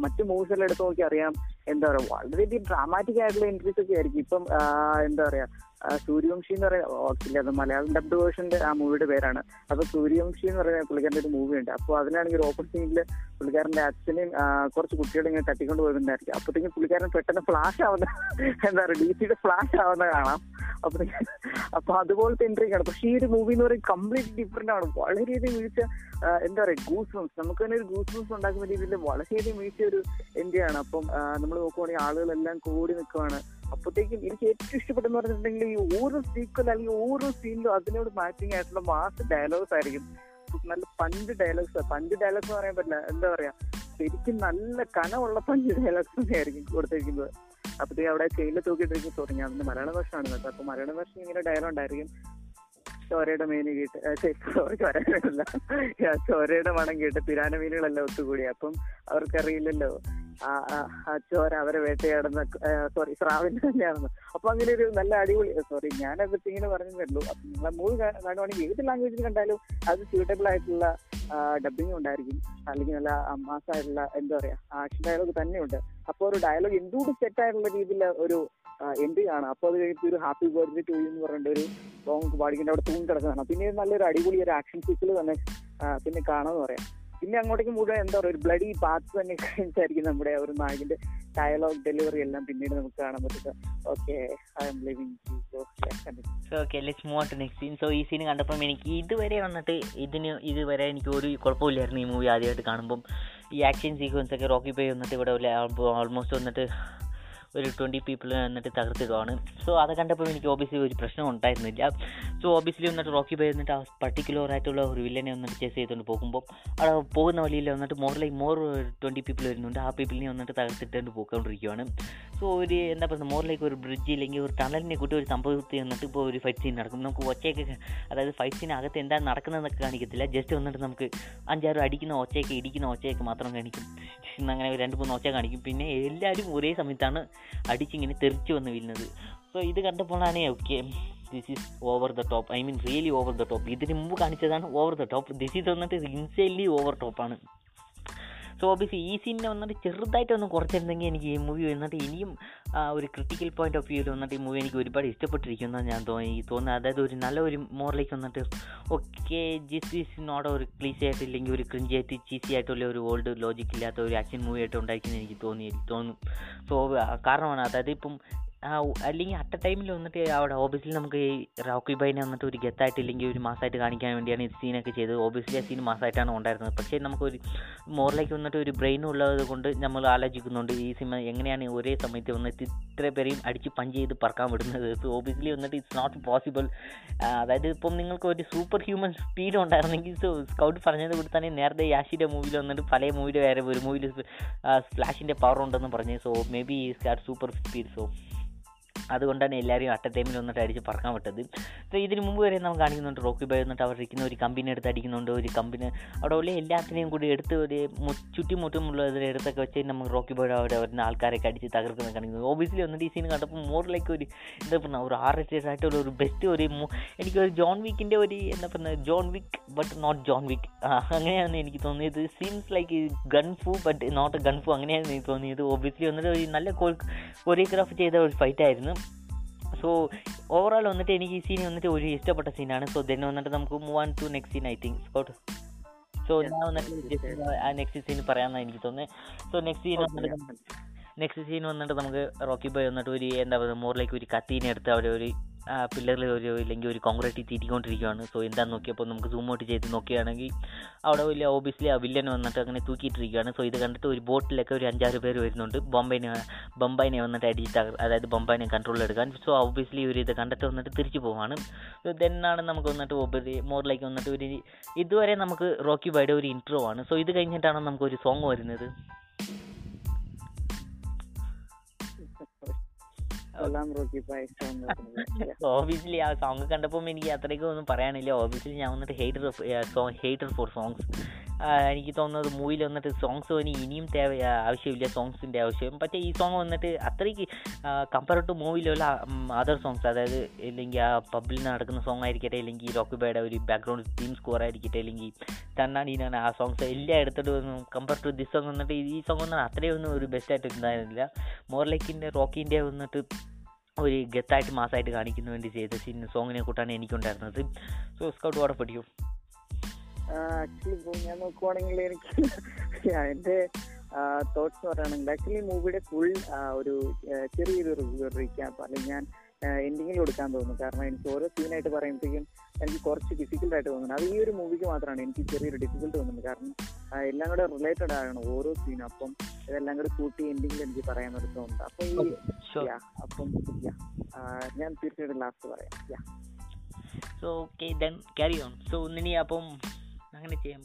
മറ്റു മൂവീസ് എല്ലാം എടുത്തു നോക്കി അറിയാം. എന്താ പറയാ വളരെയധികം ഡ്രാമാറ്റിക് ആയിട്ടുള്ള എൻട്രീസ് ഒക്കെ ആയിരിക്കും. ഇപ്പം എന്താ പറയാ സൂര്യവംശി എന്ന് പറയുന്ന ഓർക്കില്ല അത് മലയാളം ഡബ്ഡ് വേർഷന്റെ ആ മൂവിയുടെ പേരാണ്. അപ്പൊ സൂര്യവംശി എന്ന് പറയുന്ന പുള്ളിക്കാരന്റെ ഒരു മൂവി ഉണ്ട്. അപ്പോൾ അതിലാണെങ്കിൽ ഓപ്പൺ സീനിൽ പുള്ളിക്കാരന്റെ അച്ഛനെയും കുറച്ച് കുട്ടികളെ ഇങ്ങനെ തട്ടിക്കൊണ്ട് പോയിട്ടുണ്ടായിരിക്കും അപ്പോഴത്തേക്കും പുള്ളിക്കാരൻ പെട്ടെന്ന് ഫ്ലാഷ് ആവുന്ന എന്താ പറയുക ഡി സിയുടെ ഫ്ലാഷ് ആവുന്ന കാണാം. അപ്പൊ അപ്പൊ അതുപോലത്തെ എൻട്രി ആണ്. പക്ഷെ ഈ ഒരു മൂവി എന്ന് പറയുന്നത് കംപ്ലീറ്റ് ഡിഫറെന്റ് ആണ്. വളരെയധികം വീഴ്ച എന്താ പറയുക ഗൂസ് നമുക്ക് തന്നെ ഒരു ഗൂസ് ഉണ്ടാക്കുന്ന രീതിയിൽ വളരെയധികം വീഴ്ച ഒരു എൻട്രി അപ്പം നമ്മൾ നോക്കുവാണെങ്കിൽ ആളുകളെല്ലാം കൂടി നിൽക്കുവാണ്. അപ്പോഴത്തേക്കും എനിക്ക് ഏറ്റവും ഇഷ്ടപ്പെട്ടെന്ന് പറഞ്ഞിട്ടുണ്ടെങ്കിൽ ഈ ഓരോ സീക്വൽ അല്ലെങ്കിൽ ഓരോ സീനിലും അതിനോട് മാച്ചിങ് ആയിട്ടുള്ള മാസ് ഡയലോഗ്സ് ആയിരിക്കും. നല്ല പഞ്ച് ഡയലോഗ്സ് പഞ്ച് ഡയലോഗ്സ് എന്ന് പറയാൻ പറ്റില്ല. എന്താ പറയാ? ശരിക്കും നല്ല കനമുള്ള പഞ്ച് ഡയലോഗ്സ് ആയിരിക്കും കൊടുത്തിരിക്കുന്നത്. അപ്പോഴത്തേക്ക് അവിടെ ചെയിലിൽ തൂക്കിയിട്ടിരിക്കും തുടങ്ങി അതിന്റെ മലയാള ഭാഷയാണ് കേട്ടോ. അപ്പൊ മലയാള ഭാഷ ഇങ്ങനെ ഡയലോഗ് ഉണ്ടായിരിക്കും. ചോരയുടെ മീന് കേട്ട് ചോരയല്ല ചോരയുടെ മണം കേട്ട് പിരാന മീനുകളെല്ലാം ഒത്തുകൂടി. അപ്പം അവർക്കറിയില്ലല്ലോ ആ ചോര അവരെ വേട്ടയാടുന്ന സോറി സ്രാവിന്റെ തന്നെയാണെന്ന്. അപ്പൊ അങ്ങനെ ഒരു നല്ല അടിപൊളി സോറി ഞാൻ ഞാനത് ഇങ്ങനെ പറഞ്ഞു വരുള്ളൂ അപ്പൊ നിങ്ങളെ മൂവി കാണുവാണെങ്കിൽ ഏത് ലാംഗ്വേജിൽ കണ്ടാലും അത് സ്യൂട്ടബിൾ ആയിട്ടുള്ള ഡബിങ് ഉണ്ടായിരിക്കും. അല്ലെങ്കിൽ നല്ല മാസമായിട്ടുള്ള എന്താ പറയാ ആക്ഷൻ ഡയലോഗ് തന്നെയുണ്ട്. അപ്പോൾ ഒരു ഡയലോഗ് എന്തുകൊണ്ട് സെറ്റ് ആയിട്ടുള്ള രീതിയിൽ ഒരു എൻട്രി ചെയ്യാണ്? അപ്പോൾ അത് കഴിഞ്ഞിട്ട് ഒരു ഹാപ്പി ബർത്ത്ഡേ ടു എന്ന് പറഞ്ഞിട്ട് ഒരു സോങ് പാടിക്കേണ്ട അവിടെ തൂങ്ങി കിടക്കുന്നതാണ്. പിന്നെ നല്ലൊരു അടിപൊളി ഒരു ആക്ഷൻ സീക്കിൾ തന്നെ പിന്നെ കാണാന്ന് പറയാം. പിന്നെ അങ്ങോട്ടേക്ക് മുഴുവൻ എന്താ പറയുക ഒരു ബ്ലഡി പാത്ത് തന്നെ കഴിഞ്ഞായിരിക്കും നമ്മുടെ ഒരു നായകന്റെ ഡയലോഗ് ഡെലിവറി എല്ലാം പിന്നീട് നമുക്ക് കാണാൻ പറ്റുക okay I'm living okay let's move to next scene so ഈ സീൻ കണ്ടപ്പം എനിക്ക് ഇതുവരെ വന്നിട്ട് ഇതിന് ഇതുവരെ എനിക്ക് ഒരു കുഴപ്പമില്ലായിരുന്നു ഈ മൂവി ആദ്യമായിട്ട് കാണുമ്പം. ഈ ആക്ഷൻ സീക്വൻസ് ഒക്കെ റോക്കി പേ വന്നിട്ട് ഇവിടെ ഓൾമോസ്റ്റ് വന്നിട്ട് ഒരു ട്വന്റി പീപ്പിൾ വന്നിട്ട് തകർത്തിടുവാണ്. സോ അത് കണ്ടപ്പോൾ എനിക്ക് ഓബിയസ്ലി ഒരു പ്രശ്നം ഉണ്ടായിരുന്നില്ല. സോ ഓബിയസ്ലി വന്നിട്ട് റോക്കി ബൈ വന്നിട്ട് ആ പർട്ടിക്കുലർ ആയിട്ടുള്ള ഒരു വില്ലനെ വന്നിട്ട് ചേസ് ചെയ്തുകൊണ്ട് പോകുമ്പോൾ അവിടെ പോകുന്ന വഴിയിൽ വന്നിട്ട് ലൈക്ക് മോർ ട്വന്റി പീപ്പിൾ വരുന്നുണ്ട്. ആ പീപ്പിളിനെ വന്നിട്ട് തകർത്തിട്ടുകൊണ്ട് പോയിക്കൊണ്ടിരിക്കുകയാണ് സോ ഒരു എന്താ പറയുക ലൈക്ക് ഒരു ബ്രിഡ്ജ് ഇല്ലെങ്കിൽ ഒരു ടണലിനെ കൂട്ടി ഒരു സംഭവത്തിൽ വന്നിട്ട് ഇപ്പോൾ ഒരു ഫൈറ്റ് സീൻ നടക്കും. നമുക്ക് ഒച്ചയൊക്കെ അതായത് ഫൈറ്റ് സീൻ സീനകത്ത് എന്താ നടക്കുന്നതെന്നൊക്കെ കാണിക്കത്തില്ല. ജസ്റ്റ് വന്നിട്ട് നമുക്ക് അഞ്ചാറ് അടിക്കുന്ന ഒച്ചയൊക്കെ ഇടിക്കുന്ന ഒച്ചയൊക്കെ മാത്രം കാണിക്കും. അങ്ങനെ രണ്ട് മൂന്ന് ഒച്ച കാണിക്കും. പിന്നെ എല്ലാവരും ഒരേ സമയത്താണ് അടിച്ചിങ്ങനെ തെറിച്ച് വന്ന് വീഴുന്നത്. സോ ഇത് കണ്ടപ്പോഴാണ് okay this is over the top I mean really over the top ഇതിന് മുമ്പ് കാണിച്ചതാണ് over the top this is വന്നിട്ട് ഇൻസൈൻലി ഓവർ ടോപ്പാണ് സോ ഓബിയസ് ഈ സീനിനെ വന്നിട്ട് ചെറുതായിട്ടൊന്ന് കുറച്ചിരുന്നെങ്കിൽ എനിക്ക് ഈ മൂവി വന്നിട്ട് ഇനിയും ഒരു ക്രിട്ടിക്കൽ പോയിന്റ് ഓഫ് വ്യൂവിൽ വന്നിട്ട് ഈ മൂവി എനിക്ക് ഒരുപാട് ഇഷ്ടപ്പെട്ടിരിക്കുന്നതാണ് ഞാൻ തോന്നി തോന്നുന്നത്. അതായത് ഒരു നല്ല ഒരു മോറിലേക്ക് വന്നിട്ട് ഓക്കെ ജിസ് ഈസ് നോട്ട് ഒരു ക്ലീസി ആയിട്ട് ഇല്ലെങ്കിൽ ഒരു ക്രിഞ്ചി ആയിട്ട് ചീസി ആയിട്ടുള്ള ഒരു ഓൾഡ് ലോജിക് ഇല്ലാത്ത ഒരു ആക്ഷൻ മൂവി ആയിട്ട് ഉണ്ടായിരിക്കുന്നത് എനിക്ക് തോന്നി തോന്നും. സോ കാരണമാണ് അതായത് ഇപ്പം അല്ലെങ്കിൽ അറ്റ ടൈമിൽ വന്നിട്ട് അവിടെ ഓബിയസ്ലി നമുക്ക് ഈ റോക്കി ബൈനെ വന്നിട്ട് ഒരു ഗെത്തായിട്ട് ഇല്ലെങ്കിൽ ഒരു മാസമായിട്ട് കാണിക്കാൻ വേണ്ടിയാണ് ഈ സീനൊക്കെ ചെയ്തത്. ഓബിയസ്ലി ആ സീൻ മാസമായിട്ടാണ് ഉണ്ടായിരുന്നത്. പക്ഷേ നമുക്കൊരു മോറിലേക്ക് വന്നിട്ട് ഒരു ബ്രെയിൻ ഉള്ളത് കൊണ്ട് നമ്മൾ ആലോചിക്കുന്നുണ്ട് ഈ സിനിമ എങ്ങനെയാണ് ഒരേ സമയത്ത് വന്നിട്ട് ഇത്ര പേരെയും അടിച്ച് പഞ്ച് ചെയ്ത് പറക്കാൻ വിടുന്നത്. സോ ഓബിയസ്ലി വന്നിട്ട് ഇറ്റ്സ് നോട്ട് പോസിബിൾ അതായത് ഇപ്പം നിങ്ങൾക്ക് ഒരു സൂപ്പർ ഹ്യൂമൻ സ്പീഡ് ഉണ്ടായിരുന്നെങ്കിൽ സോ സ്കൗട്ട് പറഞ്ഞത് കൂടി തന്നെ നേരത്തെ യാഷിന്റെ മൂവിയിൽ വന്നിട്ട് പല മൂവിയിൽ വേറെ ഒരു മൂവിയിൽ ഫ്ലാഷിന്റെ പവർ ഉണ്ടെന്ന് പറഞ്ഞു. So maybe is are super speed so അതുകൊണ്ടാണ് എല്ലാവരും അറ്റ ടൈമിൽ വന്നിട്ട് അടിച്ച് പറക്കാൻ വിട്ടത്. ഇതിന് മുമ്പ് വരെ നമുക്ക് കാണിക്കുന്നുണ്ട് റോക്കി ബൈ വന്നിട്ട് അവർ ഇരിക്കുന്ന ഒരു കമ്പനി എടുത്ത് അടിക്കുന്നുണ്ട്. ഒരു കമ്പനി അവിടെ ഉള്ള എല്ലാത്തിനെയും കൂടി എടുത്ത് ഒരു ചുറ്റുമുട്ടുമുള്ള ഇതിൽ എടുത്തൊക്കെ വെച്ച് നമുക്ക് റോക്കി ബോയ് അവിടെ വരുന്ന ആൾക്കാരൊക്കെ അടിച്ച് തകർക്കുന്ന കാണിക്കുന്നത് ഓബിയസ്ലി വന്നിട്ട് ഈ സീൻ കണ്ടപ്പോൾ മോർ ലൈക്ക് ഒരു എന്താ പറയുക ഒരു ആർ എസ് ആയിട്ടുള്ള ഒരു ബെസ്റ്റ് ഒരു എനിക്ക് എനിക്കൊരു ജോൺ വിക്കിന്റെ ഒരു എന്താ പറയുക John Wick but not John വിക്ക് അങ്ങനെയാണ് എനിക്ക് തോന്നിയത്. Scenes like gun fu but not gun fu അങ്ങനെയാണ് എനിക്ക് തോന്നിയത്. ഓബിയസ്ലി വന്നിട്ട് ഒരു നല്ല കൊറിയോഗ്രാഫ് ചെയ്ത ഒരു ഫൈറ്റ് ആയിരുന്നു. സോ ഓവറോൾ വന്നിട്ട് എനിക്ക് ഈ സീൻ വന്നിട്ട് ഒരു ഇഷ്ടപ്പെട്ട സീനാണ് സോ ദെൻ വന്നിട്ട് നമുക്ക് move on to next scene I think Scout so ഞാൻ വന്നിട്ട് ആ നെക്സ്റ്റ് സീൻ പറയാമെന്നാണ് എനിക്ക് തോന്നുന്നത് സോ നെക്സ്റ്റ് സീൻ വന്നിട്ട് നെക്സ്റ്റ് സീൻ വന്നിട്ട് നമുക്ക് റോക്കി ബോയ് വന്നിട്ട് ഒരു എന്താ പറയുക മോറിലേക്ക് ഒരു കത്തീനെ എടുത്ത് അവിടെ ഒരു പില്ലറിൽ ഒരു ഇല്ലെങ്കിൽ ഒരു കോൺക്രീറ്റ് തീറ്റിക്കൊണ്ടിരിക്കുകയാണ് സോ എന്താണെന്ന് നോക്കിയപ്പോൾ നമുക്ക് സൂം ഔട്ട് ചെയ്ത് നോക്കുകയാണെങ്കിൽ അവിടെ വലിയ ഓബിയസ്ലി ആ വില്ലൻ വന്നിട്ട് അങ്ങനെ തൂക്കിയിട്ടിരിക്കുകയാണ്. സോ ഇത് കണ്ടിട്ട് ഒരു ബോട്ടിലൊക്കെ ഒരു അഞ്ചാറ് പേര് വരുന്നുണ്ട്. ബോംബൈനെ ബൊംബൈനെ വന്നിട്ട് അടിച്ച് അതായത് ബൊംബൈനെ കൺട്രോൾ എടുക്കാൻ. സോ ഓബിയസ്ലി ഒരു ഇത് കണ്ടിട്ട് വന്നിട്ട് തിരിച്ചു പോവാണ് സോ ദെന്നാണ് നമുക്ക് വന്നിട്ട് ഓബിയസ്ലി മോറിലേക്ക് വന്നിട്ട് ഒരു ഇതുവരെ നമുക്ക് റോക്കി ബൈഡ് ഒരു ഇൻട്രോ ആണ്. സോ ഇത് കഴിഞ്ഞിട്ടാണ് നമുക്ക് ഒരു സോങ് വരുന്നത്. ഓബിയസ്ലി ആ സോങ് കണ്ടപ്പോൾ എനിക്ക് അത്രയ്ക്കും ഒന്നും പറയാനില്ല. ഓബിയസ്ലി ഞാൻ വന്നിട്ട് hater song hater for songs എനിക്ക് തോന്നുന്നത് മൂവിയിൽ വന്നിട്ട് സോങ്സ് ഇനി ഇനിയും ആവശ്യമില്ല. സോങ്സിന്റെ ആവശ്യം. പക്ഷേ ഈ സോങ് വന്നിട്ട് അത്രയ്ക്ക് കമ്പയർ ടു മൂവിയിലുള്ള അതർ സോങ്സ് അതായത് ഇല്ലെങ്കിൽ ആ പബ്ലിൽ നടക്കുന്ന സോങ് ആയിരിക്കട്ടെ ഇല്ലെങ്കിൽ റോക്കിബയുടെ ഒരു ബാക്ക്ഗ്രൗണ്ട് തീം സ്കോർ ആയിരിക്കട്ടെ അല്ലെങ്കിൽ തന്നാടീനാണ് ആ സോങ്സ് എല്ലാം എടുത്തിട്ട് കമ്പയർ ടു ദിസ് സോങ് വന്നിട്ട് ഈ സോങ് ഒന്നും അത്രയൊന്നും ഒരു ബെസ്റ്റായിട്ട് ഉണ്ടായിരുന്നില്ല. മോർലേക്കിന്റെ റോക്കിന്റെ വന്നിട്ട് ഒരു ഗത്തായിട്ട് മാസമായിട്ട് കാണിക്കുന്ന വേണ്ടി ചെയ്ത സിനിമ സോങ്ങിനെ കൂട്ടാണ് എനിക്കുണ്ടായിരുന്നത്. സോ സ്കൗട്ട് വാടെ പഠിക്കും. ആക്ച്വലി ഇപ്പോൾ ഞാൻ നോക്കുവാണെങ്കിൽ എനിക്ക് എന്റെ തോട്ട്സ് പറയുകയാണെങ്കിൽ ആക്ച്വലി മൂവിയുടെ ഫുൾ ഒരു ചെറിയൊരു റിവ്യൂ റീക്യാപ്പ് അല്ലെങ്കിൽ ഞാൻ എൻഡിങ്ങിൽ കൊടുക്കാൻ തോന്നുന്നു. കാരണം എനിക്ക് ഓരോ സീനായിട്ട് പറയുമ്പോഴത്തേക്കും എനിക്ക് കുറച്ച് ഡിഫിക്കൽട്ട് ആയിട്ട് തോന്നുന്നു. അത് ഈ ഒരു മൂവിക്ക് മാത്രമാണ് എനിക്ക് ചെറിയൊരു ഡിഫിക്കൽട്ട് തോന്നുന്നത്. കാരണം എല്ലാം കൂടെ റിലേറ്റഡ് ആണ് ഓരോ സീനും അപ്പം ഇതെല്ലാം കൂടെ കൂട്ടി എൻഡിങ്ങിൽ എനിക്ക് പറയാൻ തോന്നുന്നുണ്ട് അപ്പം ഈ അപ്പം ഞാൻ തീർച്ചയായിട്ടും ലാസ്റ്റ് പറയാം. So okay then carry on so ഇനി അപ്പം അങ്ങനെ ചെയ്യാം.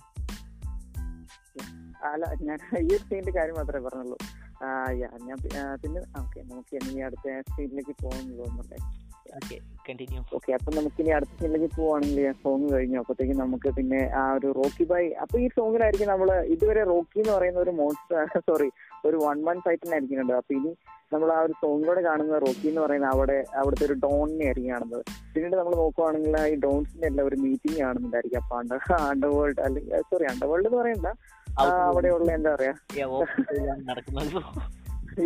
അല്ല ഞാൻ ഈ ഒരു സീനിന്റെ കാര്യം മാത്രമേ പറഞ്ഞുള്ളൂ. ഞാൻ പിന്നെ ഓക്കെ നമുക്ക് ഇനി അടുത്ത തോന്നുന്നുണ്ട്. ഓക്കെ കണ്ടിന്യൂ ഓക്കെ അപ്പൊ നമുക്ക് ഇനി അടുത്ത സീനിലേക്ക് പോവാണെങ്കിൽ സോങ് കഴിഞ്ഞു. അപ്പത്തേക്കും നമുക്ക് പിന്നെ ആ ഒരു റോക്കി ബൈ അപ്പൊ ഈ സോങ്ങിലായിരിക്കും നമ്മൾ ഇതുവരെ റോക്കി എന്ന് പറയുന്ന ഒരു മോൺസ്റ്റർ സോറി ഒരു വൺ മന്ത് ഫൈറ്റിനായിരിക്കുന്നുണ്ട് അപ്പൊ ഇനി നമ്മൾ ആ ഒരു സോങ്ങിലൂടെ കാണുന്ന റോക്കി എന്ന് പറയുന്ന അവിടെ അവിടുത്തെ ഒരു ഡോണിനെ ആയിരിക്കും കാണുന്നത്. പിന്നീട് നമ്മൾ നോക്കുവാണെങ്കിൽ ഈ ഡോൺസിന്റെ എല്ലാം ഒരു മീറ്റിംഗ് കാണുന്നുണ്ടായിരിക്കും. അപ്പൊ അണ്ടർ അണ്ടർ വേൾഡ് അല്ലെങ്കിൽ സോറി അണ്ടർ വേൾഡ് എന്ന് പറയണ്ട അവിടെയുള്ള എന്താ പറയാ?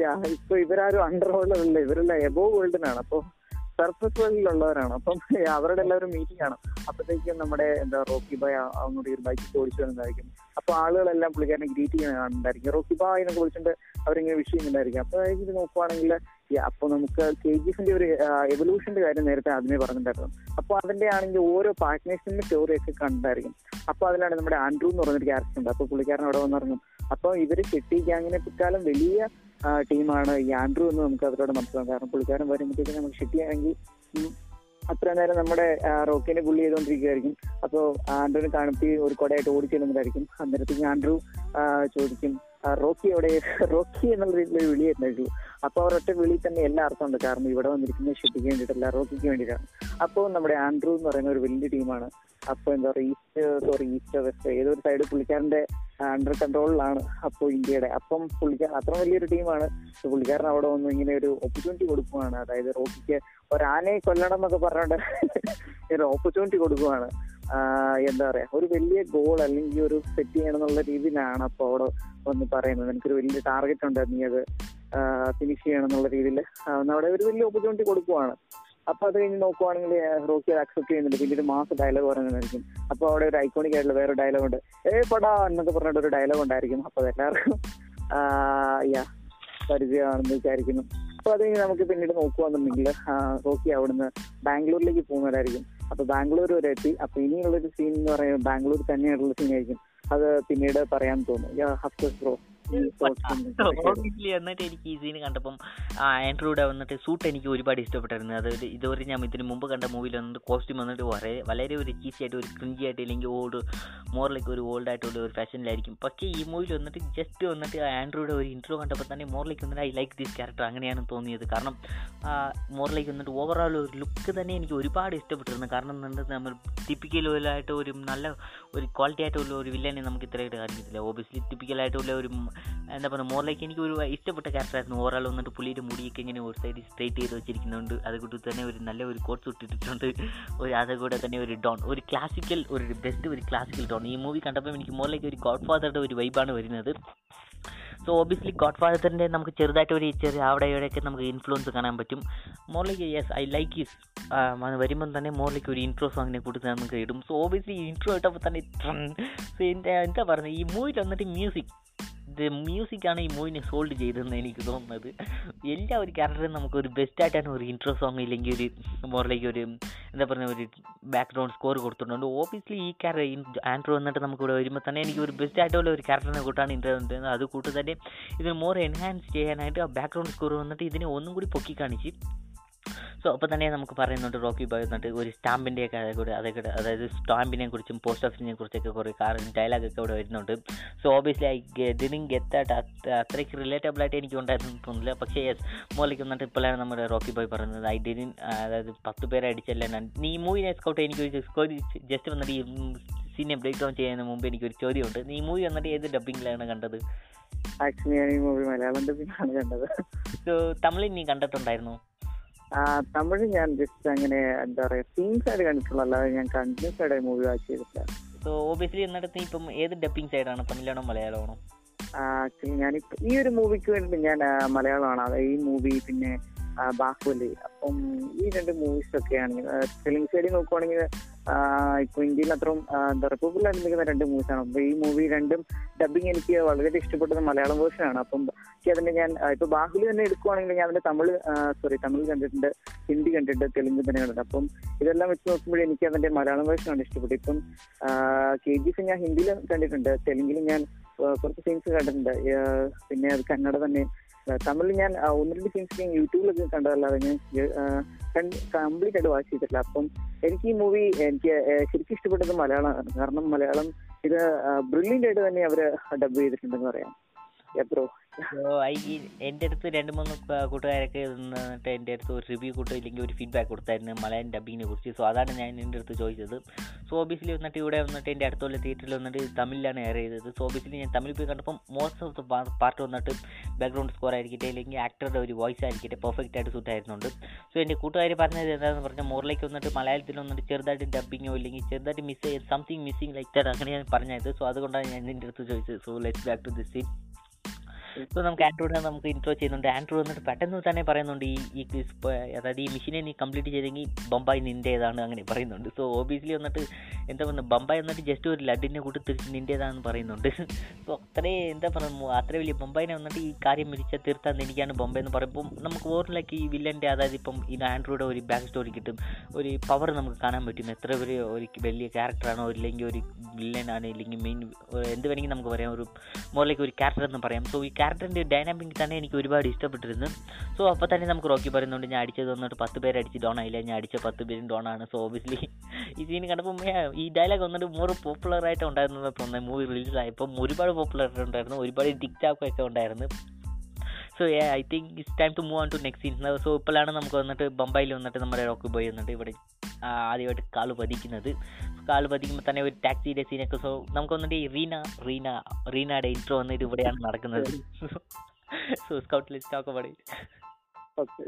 യാ ഇപ്പൊ ഇവരാരും അണ്ടർ വേൾഡിലല്ല ഇവരെല്ലാം എബോ വേൾഡിനാണ് അപ്പൊ സർഫസ് വേൾഡിലുള്ളവരാണ് അപ്പം അവരുടെ എല്ലാവരും മീറ്റിംഗ് ആണ്. അപ്പത്തേക്കും നമ്മുടെ എന്താ റോക്കി ബൈ അങ്ങോട്ട് ഒരു ബൈക്ക് ഓടിച്ചു വരുന്നതായിരിക്കും അപ്പൊ ആളുകളെല്ലാം പുള്ളിക്കാരനെ ഗ്രീറ്റ് ചെയ്യുന്ന കാണുന്നുണ്ടായിരിക്കും റോക്കി ബായ് എന്നൊക്കെ വിളിച്ചിട്ട് അവരിങ്ങനെ വിഷ് ചെയ്യുന്നുണ്ടായിരിക്കും. അപ്പൊ ഇത് നോക്കുവാണെങ്കിൽ അപ്പൊ നമുക്ക് കെ ജി എഫിന്റെ ഒരു എവല്യൂഷന്റെ കാര്യം നേരത്തെ അതിനെ പറഞ്ഞിട്ടുണ്ടായിരുന്നു. അപ്പൊ അതിന്റെ ആണെങ്കിൽ ഓരോ പാർട്ട്നേഴ്സിന്റെ സ്റ്റോറി ഒക്കെ കണ്ടായിരിക്കും. അപ്പൊ അതിലാണ് നമ്മുടെ ആൻഡ്രൂ എന്ന് പറഞ്ഞൊരു ക്യാരക്ടർ ഉണ്ട്. അപ്പൊ പുള്ളിക്കാരൻ അവിടെ വന്നിറങ്ങും അപ്പൊ ഇവർ ചെട്ടി ഗ്യാങ്ങിനെ പിക്കാലം വലിയ ടീമാണ് ഈ ആൻഡ്രൂ എന്ന് നമുക്ക് അതിലൂടെ മനസ്സിലാവും. കാരണം പുള്ളിക്കാരൻ വരുമ്പോഴത്തേക്കും നമുക്ക് ഷെട്ടി അത്ര നേരം നമ്മുടെ റോക്കിനെ പുള്ളി ചെയ്തുകൊണ്ടിരിക്കുകയായിരിക്കും അപ്പോൾ ആൻഡ്രൂവിനെ കാണിപ്പി ഒരു കൊടയായിട്ട് ഓടിച്ചെല്ലുന്നതായിരിക്കും. അന്നേരത്തേക്ക് ആൻഡ്രൂ ചോദിക്കും റോക്കി എവിടെ? റോക്കി എന്നുള്ള രീതിയിൽ വിളിയായിരുന്നു അപ്പൊ അവരൊറ്റ വിളി തന്നെ എല്ലാ അർത്ഥമുണ്ട്. കാരണം ഇവിടെ വന്നിരിക്കുന്ന ഷെട്ടിക്ക് വേണ്ടിയിട്ടല്ല റോക്കിക്ക് വേണ്ടിയിട്ടാണ്. അപ്പോൾ നമ്മുടെ ആൻഡ്രൂ എന്ന് പറയുന്ന ഒരു വലിയ ടീമാണ്. അപ്പൊ എന്താ പറയുക ഈസ്റ്റ് സോറി ഈസ്റ്റ് വെസ്റ്റ് ഏതൊരു സൈഡ് പുള്ളിക്കാരന്റെ അണ്ടർ കൺട്രോളിലാണ് അപ്പോൾ ഇന്ത്യയുടെ. അപ്പം പുള്ളിക്കാരൻ അത്ര വലിയൊരു ടീമാണ്. പുള്ളിക്കാരൻ അവിടെ വന്ന് ഇങ്ങനെ ഒരു ഓപ്പർച്യൂണിറ്റി കൊടുക്കുകയാണ് അതായത് റോക്കിക്ക് ഒരാനയെ കൊല്ലണം എന്നൊക്കെ പറഞ്ഞുകൊണ്ട് ഒരു ഓപ്പർച്യൂണിറ്റി കൊടുക്കുകയാണ് എന്താ പറയാ ഒരു വലിയ ഗോൾ അല്ലെങ്കിൽ ഒരു സെറ്റ് ചെയ്യണം എന്നുള്ള രീതിയിലാണ് അപ്പോൾ അവിടെ വന്ന് പറയുന്നത്. എനിക്കൊരു വലിയ ടാർഗറ്റ് ഉണ്ട് നീ അത് ഫിനിഷ് ചെയ്യണം എന്നുള്ള രീതിയിൽ അവിടെ ഒരു വലിയ ഓപ്പർച്യൂണിറ്റി കൊടുക്കുവാണ്. അപ്പൊ അത് കഴിഞ്ഞ് നോക്കുവാണെങ്കിൽ റോക്കി അത് അക്സെപ്റ്റ് ചെയ്യുന്നുണ്ട്. പിന്നെ ഒരു മാസം ഡയലോഗ് പറയുന്നതായിരിക്കും. അപ്പൊ അവിടെ ഒരു ഐക്കോണിക് ആയിട്ടുള്ള വേറെ ഡയലോഗ് ഉണ്ട്. ഏ പടാ എന്നൊക്കെ പറഞ്ഞിട്ട് ഒരു ഡയലോഗ് ഉണ്ടായിരിക്കും. അപ്പൊ അതെല്ലാവർക്കും യാ പരിചയമാണെന്ന് വിചാരിക്കുന്നു. അപ്പൊ അത് കഴിഞ്ഞ് നമുക്ക് പിന്നീട് നോക്കുവാന്നുണ്ടെങ്കിൽ റോക്കി അവിടുന്ന് ബാംഗ്ലൂരിലേക്ക് പോകുന്നവരായിരിക്കും അപ്പൊ ബാംഗ്ലൂർ വരെ എത്തി. അപ്പൊ ഇനിയുള്ളൊരു സീൻ എന്ന് പറയുന്നത് ബാംഗ്ലൂർ തന്നെയുള്ള സീൻ ആയിരിക്കും. അത് പിന്നീട് പറയാൻ തോന്നും. യാ ഹഫ്കോഴ്സ് ബ്രോ ഓബിയസ്ലി എന്നിട്ട് എനിക്ക് ഈ സീൻ കണ്ടപ്പം ആൻഡ്രൂടെ വന്നിട്ട് സൂട്ട് എനിക്ക് ഒരുപാട് ഇഷ്ടപ്പെട്ടായിരുന്നു അത് ഇതുവരെ ഞാൻ ഇതിന് മുമ്പ് കണ്ട മൂവിയിൽ വന്നിട്ട് കോസ്റ്റ്യൂം വന്നിട്ട് വളരെ വളരെ ഒരു ചീസി ആയിട്ട് ഒരു ക്രിഞ്ചി ആയിട്ട് അല്ലെങ്കിൽ ഓൾഡ് മോറിലേക്ക് ഒരു ഓൾഡ് ആയിട്ടുള്ള ഒരു ഫാഷനിലായിരിക്കും പക്ഷേ ഈ മൂവിയിൽ വന്നിട്ട് ജസ്റ്റ് വന്നിട്ട് ആൻഡ്രൂടെ ഒരു ഇൻട്രോ കണ്ടപ്പോൾ തന്നെ മോറിലേക്ക് വന്നിട്ട് ഐ ലൈക്ക് ദിസ് ക്യാരക്ടർ അങ്ങനെയാണ് തോന്നിയത്. കാരണം മോറിലേക്ക് വന്നിട്ട് ഓവറോൾ ഒരു ലുക്ക് തന്നെ എനിക്ക് ഒരുപാട് ഇഷ്ടപ്പെട്ടിരുന്നു. കാരണം നമ്മൾ ടിപ്പിക്കലായിട്ട് ഒരു നല്ല ഒരു ക്വാളിറ്റി ആയിട്ടുള്ള ഒരു വില്ലനെ നമുക്ക് ഇത്രയായിട്ട് കാണിക്കത്തില്ല. ഓബിയസ്ലി ടിപ്പിക്കലായിട്ടുള്ള ഒരു എന്താ പറയുക മോറിലേക്ക് എനിക്ക് ഒരു ഇഷ്ടപ്പെട്ട ക്യാരക്ടറായിരുന്നു ഓവറോൾ വന്നിട്ട് പുള്ളിയുടെ മുടിയൊക്കെ ഇങ്ങനെ ഒരു സൈഡ് സ്ട്രേറ്റ് ചെയ്ത് വെച്ചിരിക്കുന്നുണ്ട്. അതുകൊണ്ട് തന്നെ ഒരു നല്ല ഒരു കോട്ട് ഇട്ടിട്ടുണ്ട്. ഒരു അതുകൂടെ തന്നെ ഒരു ഡോൺ ഒരു ക്ലാസിക്കൽ ഒരു ബെസ്റ്റ് ഒരു ക്ലാസിക്കൽ ഡോൺ ഈ മൂവി കണ്ടപ്പോൾ എനിക്ക് മോറിലേക്ക് ഒരു ഗോഡ് ഫാദറുടെ ഒരു വൈബാണ് വരുന്നത്. സോ ഓബിയസ്ലി ഗോഡ് ഫാദറിന്റെ നമുക്ക് ചെറുതായിട്ട് ഒരു ചെറിയ അവിടെ ഇവിടെയൊക്കെ നമുക്ക് ഇൻഫ്ലുവൻസ് കാണാൻ പറ്റും. മോറിലേക്ക് യെസ് ഐ ലൈക്ക് ഹിസ് വരുമ്പം തന്നെ മോറിലേക്ക് ഒരു ഇൻട്രോ സോങ്ങിനെ കൊടുത്ത് നമുക്ക് ഇടും. സോ ഓബിയസ്ലി ഇൻട്രോ ഇട്ടപ്പോൾ തന്നെ എന്താ എന്താ പറയുന്നത്? ഈ മൂവിയിൽ വന്നിട്ട് മ്യൂസിക് ഇത് മ്യൂസിക്കാണ് ഈ മൂവിനെ സോൾഡ് ചെയ്തതെന്ന് എനിക്ക് തോന്നുന്നത്. എല്ലാ ഒരു ക്യാരക്ടറും നമുക്ക് ഒരു ബെസ്റ്റ് ആയിട്ടാണ് ഒരു ഇൻട്രോ സോങ് ഇല്ലെങ്കിൽ ഒരു മോറിലേക്ക് ഒരു എന്താ പറയുക ഒരു ബാക്ക്ഗ്രൗണ്ട് സ്കോർ കൊടുത്തിട്ടുണ്ട്. ഓബിയസ്ലി ഈ ക്യാരക്ടർ ആൻഡ്രോ വന്നിട്ട് നമുക്ക് ഇവിടെ വരുമ്പോൾ തന്നെ എനിക്ക് ഒരു ബെസ്റ്റ് ആയിട്ടുള്ള ഒരു ക്യാരക്ടറിനെ കൂട്ടാണ് ഇൻട്രോ അത് കൂട്ട് തന്നെ ഇതിന് മോർ എൻഹാൻസ് ചെയ്യാനായിട്ട് ആ ബാക്ക്ഗ്രൗണ്ട് സ്കോർ വന്നിട്ട് ഇതിനെ ഒന്നും കൂടി പൊക്കി കാണിച്ച് സോ അപ്പോൾ തന്നെ നമുക്ക് പറയുന്നുണ്ട് റോക്കി ബോയ് എന്നിട്ട് ഒരു സ്റ്റാമ്പിന്റെ ഒക്കെ കൂടെ അതൊക്കെ അതായത് സ്റ്റാമ്പിനെ കുറിച്ചും പോസ്റ്റ് ഓഫീസിനെ കുറിച്ചൊക്കെ കുറേ ഡയലോഗ് ഒക്കെ ഇവിടെ വരുന്നുണ്ട്. സോ ഓബിയസ്ലി ഐ ഡിനിങ് ഗെത്തായിട്ട് അത്രയ്ക്ക് റിലേറ്റബിൾ ആയിട്ട് എനിക്ക് ഉണ്ടായിരുന്നു തോന്നില്ല പക്ഷേ യെസ് മോളിക്ക് വന്നിട്ട് ഇപ്പോഴാണ് നമ്മുടെ റോക്കി ബോയ് പറയുന്നത്. ഐ ഡിനിൻ അതായത് പത്ത് പേരെ അടിച്ചല്ല. ഞാൻ നീ മൂവിനെ സ്കൗട്ട് എനിക്ക് ജസ്റ്റ് വന്നിട്ട് ഈ സീനെ ബ്രേക്ക് ഡൗൺ ചെയ്യുന്നതിന് മുമ്പ് എനിക്കൊരു ചോദ്യമുണ്ട്. നീ മൂവി വന്നിട്ട് ഏത് ഡബിങ്ങിലാണ് കണ്ടത്? ആക്ച്വലി ഞാൻ ഈ മൂവി മലയാളം ഡബിങ്ങാണ് കണ്ടത്. സോ തമിഴിൽ നീ കണ്ടിട്ടുണ്ടായിരുന്നു? തമിഴ് ഞാൻ ജസ്റ്റ് അങ്ങനെ എന്താ പറയാ സീൻസ് ആയിട്ട് കണ്ടിട്ടുള്ളൂ. അല്ലാതെ ഞാൻ കണ്ടിന്യൂസ് ആയിട്ട് മൂവി വാച്ച് ചെയ്തിട്ടില്ല. സോ ഓബിയസ്ലി ഇപ്പം ഏത് ഡബിങ് സൈഡാണ് തമിഴാണോ മലയാളമാണോ? ആക്ച്വലി ഞാൻ ഈ ഒരു മൂവിക്ക് വേണ്ടി ഞാൻ മലയാളമാണ്. അതായത് ഈ മൂവി പിന്നെ ബാഹുബലി. അപ്പം ഈ രണ്ട് മൂവീസ് ഒക്കെയാണ് ഫിലിം സൈഡിൽ നോക്കുവാണെങ്കിൽ ഇപ്പൊ ഇന്ത്യയിൽ അത്രയും ആയിട്ട് നിൽക്കുന്ന രണ്ട് മൂവീസാണ് അപ്പൊ ഈ മൂവി രണ്ടും ഡബിങ് എനിക്ക് വളരെ ഇഷ്ടപ്പെട്ടത് മലയാളം വേർഷൻ ആണ്. അപ്പം എനിക്ക് അതിന്റെ ഞാൻ ഇപ്പൊ ബാഹുലി തന്നെ എടുക്കുവാണെങ്കിൽ ഞാൻ അതിന്റെ തമിഴ് സോറി തമിഴ് കണ്ടിട്ടുണ്ട് ഹിന്ദി കണ്ടിട്ടുണ്ട് തെലുങ്ക് തന്നെ കണ്ടിട്ടുണ്ട്. അപ്പം ഇതെല്ലാം വെച്ച് നോക്കുമ്പോൾ എനിക്ക് അതിന്റെ മലയാളം വേർഷനാണ് ഇഷ്ടപ്പെട്ടത്. ഇപ്പം കെ ജി എഫ് ഞാൻ ഹിന്ദിയിലും കണ്ടിട്ടുണ്ട് തെലുങ്കിലും ഞാൻ കുറച്ച് സീൻസ് കണ്ടിട്ടുണ്ട്. പിന്നെ അത് കന്നഡ തന്നെ തമിഴിൽ ഞാൻ ഒന്ന് രണ്ട് സീൻസ് ഞാൻ യൂട്യൂബിലൊക്കെ കണ്ടതല്ലാതെ ഞാൻ കംപ്ലീറ്റ് ആയിട്ട് വാച്ച് ചെയ്തിട്ടില്ല. അപ്പം എനിക്ക് ഈ മൂവി എനിക്ക് ശരിക്കും ഇഷ്ടപ്പെട്ടത് മലയാളമാണ്. കാരണം മലയാളം ഇത് ബ്രില്യന്റ് ആയിട്ട് തന്നെ അവർ ഡബ് ചെയ്തിട്ടുണ്ടെന്ന് പറയാം. എത്രോ സോ ഐ എന്റെ അടുത്ത് രണ്ട് മൂന്ന് കൂട്ടുകാരൊക്കെ നിന്നിട്ട് എന്റെ അടുത്ത് ഒരു റിവ്യൂ കൊടുത്തു ഇല്ലെങ്കിൽ ഒരു ഫീഡ്ബാക്ക് കൊടുത്തായിരുന്നു മലയാളം ഡബിങ്ങിനെ കുറിച്ച്. സോ അതാണ് ഞാൻ എന്റെ അടുത്ത് ചോദിച്ചത്. സോ ഓബിയസ്ലി വന്നിട്ട് ഇവിടെ വന്നിട്ട് എന്റെ അടുത്തുള്ള തിയേറ്ററിൽ വന്നിട്ട് തമിഴിലാണ് എയർ ചെയ്തത്. സോ ഓബിയസ്ലി ഞാൻ തമിഴ് പോയി കണ്ടപ്പോൾ മോസ്റ്റ് ഓഫ് ദ പാർട്ട് വന്നിട്ട് ബാക്ക്ഗ്രൗണ്ട് സ്കോർ ആയിരിക്കട്ടെ അല്ലെങ്കിൽ ആക്ടറുടെ ഒരു വോയിസ് ആയിരിക്കട്ടെ പെർഫെക്റ്റ് ആയിട്ട് സൂട്ട് ആയിരുന്നുണ്ട്. സോ എന്റെ കൂട്ടുകാർ പറഞ്ഞത് എന്താണെന്ന് പറഞ്ഞാൽ മോറിലേക്ക് വന്നിട്ട് മലയാളത്തിൽ വന്നിട്ട് ചെറുതായിട്ട് ഡബിങ്ങോ ഇല്ലെങ്കിൽ ചെറുതായിട്ട് മിസ് ചെയ്ത് സംതിങ് മിസ്സിങ് ലൈക്ക് ദാറ്റ് അങ്ങനെയാണ് പറഞ്ഞത്. സോ അതുകൊണ്ടാണ് ഞാൻ എന്റെ അടുത്ത് ചോദിച്ചത്. So let's back to the scene so നമുക്ക് ആൻഡ്രോയിഡ് നമുക്ക് ഇൻട്രോ ചെയ്യുന്നുണ്ട്. ആൻഡ്രോയിഡ് വന്നിട്ട് പെട്ടെന്ന് തന്നെ പറയുന്നുണ്ട് ഈ ഈ അതായത് ഈ മെഷീനെ നീ കംപ്ലീറ്റ് ചെയ്തെങ്കിൽ ബൊമ്പായി നിന്റേതാണ് അങ്ങനെ പറയുന്നുണ്ട്. സോ ഓബിയസ്ലി വന്നിട്ട് എന്താ പറയുക ബമ്പ വന്നിട്ട് ജസ്റ്റ് ഒരു ലഡിനെ കൂട്ടി തിരിച്ച് നിന്റേതാണെന്ന് പറയുന്നുണ്ട്. സോ അത്രേ എന്താ പറയുക അത്ര വലിയ ബമ്പായിനെ വന്നിട്ട് ഈ കാര്യം മിടിച്ച തീർത്താൻ എനിക്കാണ് ബമ്പ എന്ന് പറയുമ്പോൾ നമുക്ക് ഓർമ്മയിലേക്ക് ഈ വില്ലന്റെ അതായത് ഇപ്പം ഈ ആൻഡ്രോയുടെ ഒരു ബാക്ക് സ്റ്റോറി കിട്ടും. ഒരു പവർ നമുക്ക് കാണാൻ പറ്റും. എത്ര വലിയ ഒരു വലിയ ക്യാരക്ടറാണോ ഇല്ലെങ്കിൽ ഒരു വില്ലനാണ് ഇല്ലെങ്കിൽ മെയിൻ എന്ത് വേണമെങ്കിൽ നമുക്ക് പറയാം. ഒരു മോറിലേക്ക് ഒരു ക്യാരക്ടർ എന്ന് പറയാം. സോ ഈ ക്യാരക്ടറിന്റെ ഡൈനാമിക് തന്നെ എനിക്ക് ഒരുപാട് ഇഷ്ടപ്പെട്ടിരുന്നു. സോ അപ്പോൾ തന്നെ നമുക്ക് റോക്കി പറയുന്നുണ്ട് ഞാൻ അടിച്ചത് വന്നിട്ട് പത്ത് പേര് അടിച്ച് ആയില്ല. ഞാൻ അടിച്ച പത്ത് പേരും ഡോൺ ആണ്. സോ ഓബിയസ്ലി ഈ സീൻ കണ്ടപ്പോൾ ഈ ഡയലോഗ് വന്നിട്ട് മോർ പോപ്പുലർ ആയിട്ട് ഉണ്ടായിരുന്നു തോന്നുന്നത് മൂവി റിലീസ് ആയപ്പോൾ ഒരുപാട് പോപ്പുലർ ആയിട്ട് ഉണ്ടായിരുന്നു. ഒരുപാട് ടിക്ടാക്ക് ഒക്കെ ഉണ്ടായിരുന്നു. So I think it's time to move on to next scene so ഇപ്പോഴാണ് നമുക്ക് വന്നിട്ട് ബൊമ്പായിൽ വന്നിട്ട് നമ്മുടെ റോക്കി ബോയ് വന്നിട്ട് ഇവിടെ ആദ്യമായിട്ട് കാൽ പതിക്കുന്നത്. കാൽ പതിക്കുമ്പോൾ തന്നെ ഒരു ടാക്സിയുടെ സീനൊക്കെ സോ നമുക്ക് വന്നിട്ട് ഈ റീന റീന റീനയുടെ ഇൻട്രോ വന്നിട്ട് ഇവിടെയാണ് നടക്കുന്നത്. സോ സ്കൗട്ട് ലിസ്റ്റ് ഒക്കെ പറയും ഓക്കെ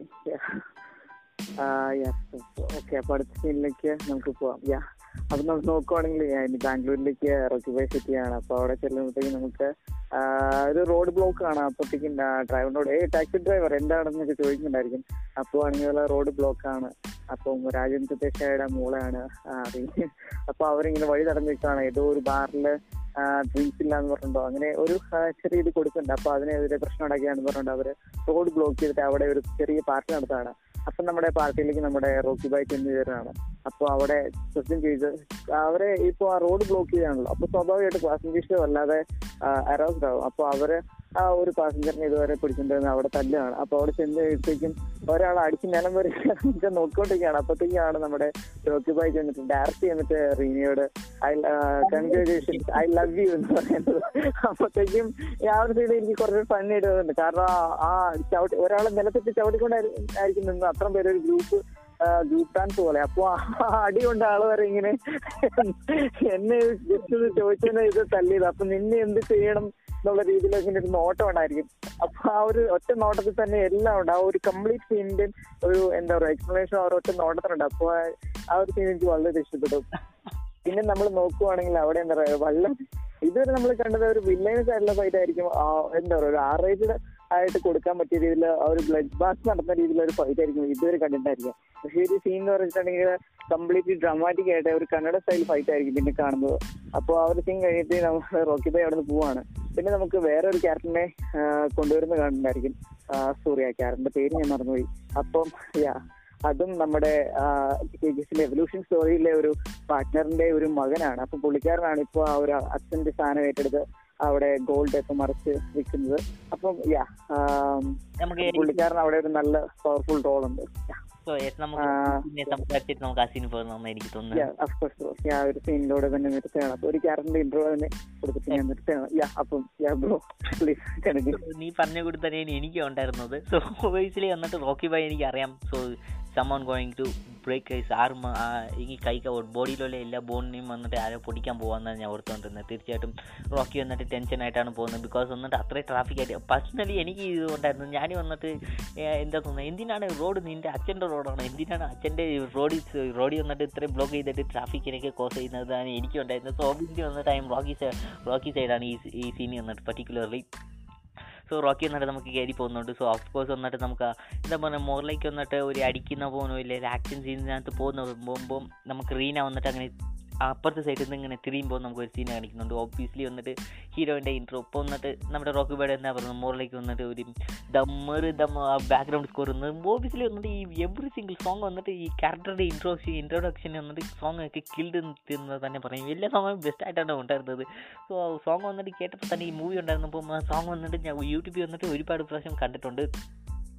ഓക്കെ അപ്പോൾ അടുത്ത സീനിലേക്ക് നമുക്ക് പോവാം. യാ അപ്പൊ നമുക്ക് നോക്കുവാണെങ്കിൽ ബാംഗ്ലൂരിലേക്ക് റോക്കിബൈ സിറ്റിയാണ്. അപ്പൊ അവിടെ ചെല്ലുമ്പോഴത്തേക്ക് നമുക്ക് ഒരു റോഡ് ബ്ലോക്ക് ആണ് അപ്പോഴത്തേക്കും ഡ്രൈവറിനോട് ഏ ടാക്സി ഡ്രൈവർ എന്താണെന്നൊക്കെ ചോദിക്കുന്നുണ്ടായിരിക്കും. അപ്പോൾ ആണെങ്കിൽ റോഡ് ബ്ലോക്ക് ആണ്. അപ്പം രാജേന്ദ്ര ദേശായിയുടെ മൂളാണ് അപ്പൊ അവരിങ്ങനെ വഴി തടഞ്ഞിട്ടാണ് ഏതോ ഒരു ബാറിൽ ഡ്രിങ്ക്സ് ഇല്ല എന്ന് പറഞ്ഞിട്ടുണ്ടോ അങ്ങനെ ഒരു ചെറിയ ഇത് കൊടുക്കുന്നുണ്ട്. അപ്പൊ അതിനെതിരെ പ്രശ്നം ഉണ്ടാക്കിയാണെന്ന് പറഞ്ഞിട്ട് അവർ റോഡ് ബ്ലോക്ക് ചെയ്തിട്ട് അവിടെ ഒരു ചെറിയ പാർട്ടി നടത്താണ് അപ്പൊ നമ്മുടെ പാർട്ടിയിലേക്ക് നമ്മുടെ റോക്കി ബൈക്ക് എന്നിവരാണ് അപ്പൊ അവിടെ ക്വസ്റ്റ്യൻ ചെയ്ത് അവരെ ഇപ്പൊ ആ റോഡ് ബ്ലോക്ക് ചെയ്താണല്ലോ അപ്പൊ സ്വാഭാവികമായിട്ട് പാസഞ്ചേഴ്സ് വല്ലാതെ അറൗസ്ഡ് ആവും. അപ്പൊ അവർ ആ ഒരു പാസഞ്ചറിനെ ഇതുവരെ പിടിച്ചിട്ടുണ്ടായിരുന്നു അവിടെ തല്ലാണ്. അപ്പൊ അവിടെ ചെന്ന് കഴിയുമ്പോഴത്തേക്കും ഒരാൾ അടിച്ച് നിലം വരെ നോക്കിക്കൊണ്ടിരിക്കുകയാണ്. അപ്പത്തേക്കാണ് നമ്മുടെ ബായ് ചെന്നിട്ട് ഡയറക്റ്റ് ചെന്നിട്ട് റീനയോട് I congratulation I love you എന്ന് പറയുന്നത്. അപ്പത്തേക്കും ആ ഒരു സൈഡ് എനിക്ക് കുറച്ച് ഫണ്ണി ഇടുന്നുണ്ട് കാരണം ആ- ചവിട്ടി ഒരാളെ നിലത്തിട്ട് ചവിട്ടിക്കൊണ്ടായിരിക്കും നിന്ന് അത്രയും പേര് ഒരു ഗ്രൂപ്പ് ഗ്രൂപ്പ് പോലെ. അപ്പൊ അടി കൊണ്ട് ആൾ വരെ ഇങ്ങനെ എന്നെ ജസ്റ്റ് ചോദിച്ചതിനെ ഇത് തല്ലിയത്. അപ്പൊ നിന്നെ എന്ത് ചെയ്യണം? എന്നുള്ള രീതിയിലേക്ക് ഒരു നോട്ടം ഉണ്ടായിരിക്കും. അപ്പൊ ആ ഒരു ഒറ്റ നോട്ടത്തിൽ തന്നെ എല്ലാം ഉണ്ട്. ആ ഒരു കംപ്ലീറ്റ് സീനിന്റെ ഒരു എന്താ പറയുക എക്സ്പ്ലനേഷൻ ആ ഒരു ഒറ്റ നോട്ടത്തിലുണ്ട്. അപ്പൊ ആ ഒരു സീൻ എനിക്ക് വളരെ ഇഷ്ടപ്പെട്ടു. പിന്നെ നമ്മൾ നോക്കുവാണെങ്കിൽ അവിടെ എന്താ പറയാ വല്ലം ഇതുവരെ നമ്മൾ കണ്ടത് ഒരു വില്ലേജ് ആയിട്ടുള്ള ഫൈറ്റ് ആയിരിക്കും. എന്താ പറയുക ഒരു ആറേജ് ആയിട്ട് കൊടുക്കാൻ പറ്റിയ രീതിയിൽ ആ ഒരു ബ്ലഡ് ബാത്ത് നടത്തുന്ന രീതിയിലുള്ള ഒരു ഫൈറ്റ് ആയിരിക്കും. ഇതുവരെ കണ്ടിട്ടുണ്ടായിരിക്കും പക്ഷേ ഒരു സീൻ എന്ന് പറഞ്ഞിട്ടുണ്ടെങ്കിൽ കംപ്ലീറ്റ്ലി ഡ്രാമാറ്റിക് ആയിട്ട് ഒരു കന്നഡ സ്റ്റൈൽ ഫൈറ്റ് ആയിരിക്കും പിന്നെ കാണുന്നത്. അപ്പോൾ ആ ഒരു സീൻ കഴിഞ്ഞിട്ട് നമ്മൾ റോക്കി ബൈ അവിടെ നിന്ന് പോവാണ്. പിന്നെ നമുക്ക് വേറെ ഒരു ക്യാരക്ടറിനെ കൊണ്ടുവരുന്ന കാണുന്നുണ്ടായിരിക്കും ആ ക്യാരക്ടറിന്റെ പേര് ഞാൻ മറന്നുപോയി. അപ്പം യാ അതും നമ്മുടെ എവല്യൂഷൻ സ്റ്റോറിയിലെ ഒരു പാർട്ട്ണറിന്റെ ഒരു മകനാണ്. അപ്പൊ പുള്ളിക്കാരനാണ് ഇപ്പൊ ആ ഒരു അച്ഛന്റെ സ്ഥാനം ഏറ്റെടുത്ത് അവിടെ ഗോൾഡ് ഒക്കെ മറിച്ച് വിൽക്കുന്നത്. അപ്പം യാ നമുക്ക് പുള്ളിക്കാരൻ അവിടെ ഒരു നല്ല പവർഫുൾ റോൾ ഉണ്ട്. ഒരു സീനിലൂടെ തന്നെ നിർത്തുകയാണ്. അപ്പൊ ഒരു ക്യാരക്ടറിന്റെ ഇൻട്രോ തന്നെ കൊടുത്തിട്ട് ഞാൻ നിർത്തുകയാണ്. യാ അപ്പം യാ ബ്രോ നീ പറഞ്ഞ കൂടി തന്നെയാണ് എനിക്ക് ഉണ്ടായിരുന്നത്. സോ ഓബിയസ്ലി വന്നിട്ട് റോക്കി ബൈ എനിക്ക് അറിയാം so someone going to break his arm ഈ കൈക്ക് ബോഡിയിലുള്ള എല്ലാ ബോണിനെയും വന്നിട്ട് ആരോ പൊടിക്കാൻ പോകാമെന്നാണ് ഞാൻ ഓർത്തുകൊണ്ടിരുന്നത് തീർച്ചയായിട്ടും റോക്കി വന്നിട്ട് ടെൻഷൻ ആയിട്ടാണ് പോകുന്നത്. ബിക്കോസ് വന്നിട്ട് അത്രയും ട്രാഫിക് ആയിട്ട് പേഴ്സണലി എനിക്ക് ഇത് ഉണ്ടായിരുന്നു ഞാൻ വന്നിട്ട് എന്താ തോന്നുന്നത് എന്തിനാണ് റോഡ് നിന്റെ അച്ഛന്റെ റോഡാണ് എന്തിനാണ് അച്ഛന്റെ റോഡിൽ റോഡിൽ വന്നിട്ട് ഇത്രയും ബ്ലോക്ക് ചെയ്തിട്ട് ട്രാഫിക്കിനൊക്കെ കോസ് ചെയ്യുന്നതാണ് എനിക്കുണ്ടായിരുന്നത്. സോ ഓബിയസ്ലി വന്നിട്ട് I M Rocky side Rocky സൈഡാണ് ഈ ഈ സീനി വന്നിട്ട് പർട്ടിക്കുലർലി സോ റോക്കി വന്നിട്ട് നമുക്ക് കയറി പോകുന്നുണ്ട്. സോ ഓഫ് കോഴ്സ് വന്നിട്ട് നമുക്ക് എന്താ പറയുക മോറിലേക്ക് വന്നിട്ട് ഒരു അടിക്കുന്ന പോകുന്നു ഇല്ല. ഒരു ആക്ഷൻ സീനിനകത്ത് പോകുന്ന പോകുമ്പോൾ നമുക്ക് റീന വന്നിട്ട് അങ്ങനെ അപ്പുറത്തെ സൈഡിൽ നിന്ന് ഇങ്ങനെ തിരിയുമ്പോൾ നമുക്ക് ഒരു സീൻ കാണിക്കുന്നുണ്ട്. ഓബിയസ്ലി വന്നിട്ട് ഹീറോയിന്റെ ഇൻട്രോ ഇപ്പോൾ വന്നിട്ട് നമ്മുടെ റോക്ക് ബേഡ് എന്നാ പറയുന്നത്? മോറിലേക്ക് വന്നിട്ട് ഒരു ദമ്മറ് ആ ബാക്ക്ഗ്രൗണ്ട് സ്കോർ ഓബിയസ്ലി വന്നിട്ട് ഈ എവറി സിംഗിൾ സോങ് വന്നിട്ട് ഈ ക്യാരക്ടറുടെ ഇൻട്രോ ഇൻട്രോഡക്ഷൻ വന്നിട്ട് സോങ് ഒക്കെ കിൽഡ് എന്ന് തന്നെ പറയും. എല്ലാ സോങ്ങും ബെസ്റ്റ് ആയിട്ടാണ് ഉണ്ടായിരുന്നത്. സോ ആ സോങ് വന്നിട്ട് കേട്ടപ്പോൾ തന്നെ ഈ മൂവി ഉണ്ടായിരുന്നപ്പോൾ സോങ് വന്നിട്ട് ഞാൻ യൂട്യൂബിൽ വന്നിട്ട് ഒരുപാട് പ്രാവശ്യം കണ്ടിട്ടുണ്ട്.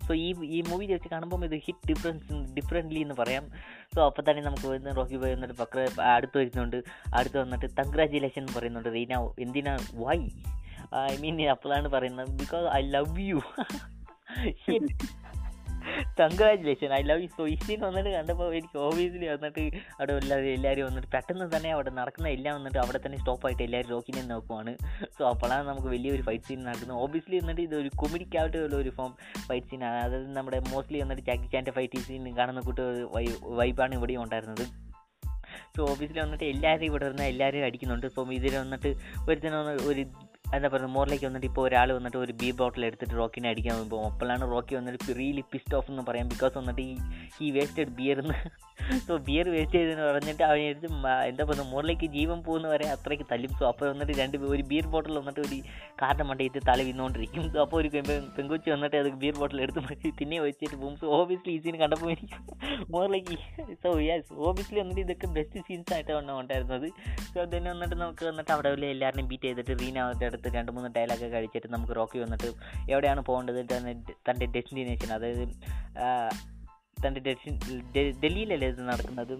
സോ ഈ ഈ മൂവി വെച്ച് കാണുമ്പോൾ ഇത് ഹിറ്റ് ഡിഫറൻസ് ഡിഫറെന്റ്ലി എന്ന് പറയാം. സോ അപ്പോൾ തന്നെ നമുക്ക് വരുന്ന റോക്കി ബോയ് വന്നിട്ട് പക്ര അടുത്ത് വരുന്നുണ്ട്. അടുത്ത് വന്നിട്ട് കൺഗ്രാജുലേഷൻ എന്ന് പറയുന്നുണ്ട്. റീന എന്തിനാ? വൈ ഐ മീൻ അപ്പോഴാണ് പറയുന്നത്. Because I love you congratulation I love you so ഈ വന്നിട്ട് കണ്ടപ്പോൾ എനിക്ക് ഓഫീസിൽ വന്നിട്ട് അവിടെ എല്ലാവരും എല്ലാവരും വന്നിട്ട് പെട്ടെന്ന് തന്നെ അവിടെ നടക്കുന്ന എല്ലാം വന്നിട്ട് അവിടെ തന്നെ സ്റ്റോപ്പായിട്ട് എല്ലാവരും റോക്കിനെ നോക്കുവാണ്. സോ അപ്പോഴാണ് നമുക്ക് വലിയൊരു ഫൈറ്റ് സീൻ നടക്കുന്നത്. ഓബിയസ്ലി വന്നിട്ട് ഇത് ഒരു കൊമിഡിക്കായിട്ടുള്ള ഒരു ഫോം ഫൈറ്റ് സീനാണ് അതായത് നമ്മുടെ മോസ്റ്റ്ലി വന്നിട്ട് ജാക്കി ചാന്റെ ഫൈറ്റ് സീൻ കാണുന്ന കൂട്ട് വൈബാണ് ഇവിടെയും ഉണ്ടായിരുന്നത്. സോ ഓഫീസിൽ വന്നിട്ട് എല്ലാവരും ഇവിടെ നിന്ന് എല്ലാവരും അടിക്കുന്നുണ്ട്. സോ ഇതിൽ വന്നിട്ട് ഒരുത്തന ഒരു എന്താ പറയുക മോറിലേക്ക് വന്നിട്ട് ഇപ്പോൾ ഒരാൾ വന്നിട്ട് ഒരു ബി ബോട്ടിൽ എടുത്തിട്ട് റോക്കിനെ അടിക്കാൻ പോകുമ്പോൾ അപ്പോഴാണ് റോക്കി വന്നിട്ട് റിയലി പിസ്റ്റ് ഓഫ് എന്ന് പറയാം ബിക്കോസ് വന്നിട്ട് ഈ ഈ വേസ്റ്റഡ് ബിയർ എന്ന് സോ ബിയർ വേസ്റ്റ് ചെയ്തെന്ന് പറഞ്ഞിട്ട് അവനെ എടുത്ത് മ- എന്താ പറയുക മുകളിലേക്ക് ജീവൻ പോകുന്ന വരെ അത്രയ്ക്ക് തല്ലും. സോ അപ്പോൾ വന്നിട്ട് രണ്ട് ഒരു ബിയർ ബോട്ടിൽ വന്നിട്ട് ഒരു കാറിന്റെ മണ്ടയിട്ട് തല വിന്നുകൊണ്ടിരിക്കും സോ അപ്പോൾ ഒരു പെങ്കുച്ചി വന്നിട്ട് അത് ബിയർ ബോട്ടിൽ എടുത്ത് മാറ്റി തിന്നെ വെച്ചിട്ട് പോകും സോ ഓബിയസ്ലി ഈ സീൻ കണ്ടപ്പോൾ എനിക്ക് മുകളിലേക്ക് സോ യെസ് ഓബിയസ്ലി വന്നിട്ട് ഇതൊക്കെ ബെസ്റ്റ് സീൻസ് ആയിട്ടാണ് ഉണ്ടായിരുന്നത്. സോ തന്നെ വന്നിട്ട് നമുക്ക് വന്നിട്ട് അവിടെ ഉള്ള എല്ലാവരെയും ബീറ്റ് ചെയ്തിട്ട് റീന അവരുടെ അടുത്ത് രണ്ട് മൂന്ന് ഡയലോഗ് കഴിച്ചിട്ട് നമുക്ക് റോക്കി വന്നിട്ട് എവിടെയാണ് പോകേണ്ടത്? തന്റെ ഡെസ്റ്റിനേഷൻ അതായത് ഡെസ്റ്റി ഡൽഹിയിലല്ലേ ഇത് നടക്കുന്നത്?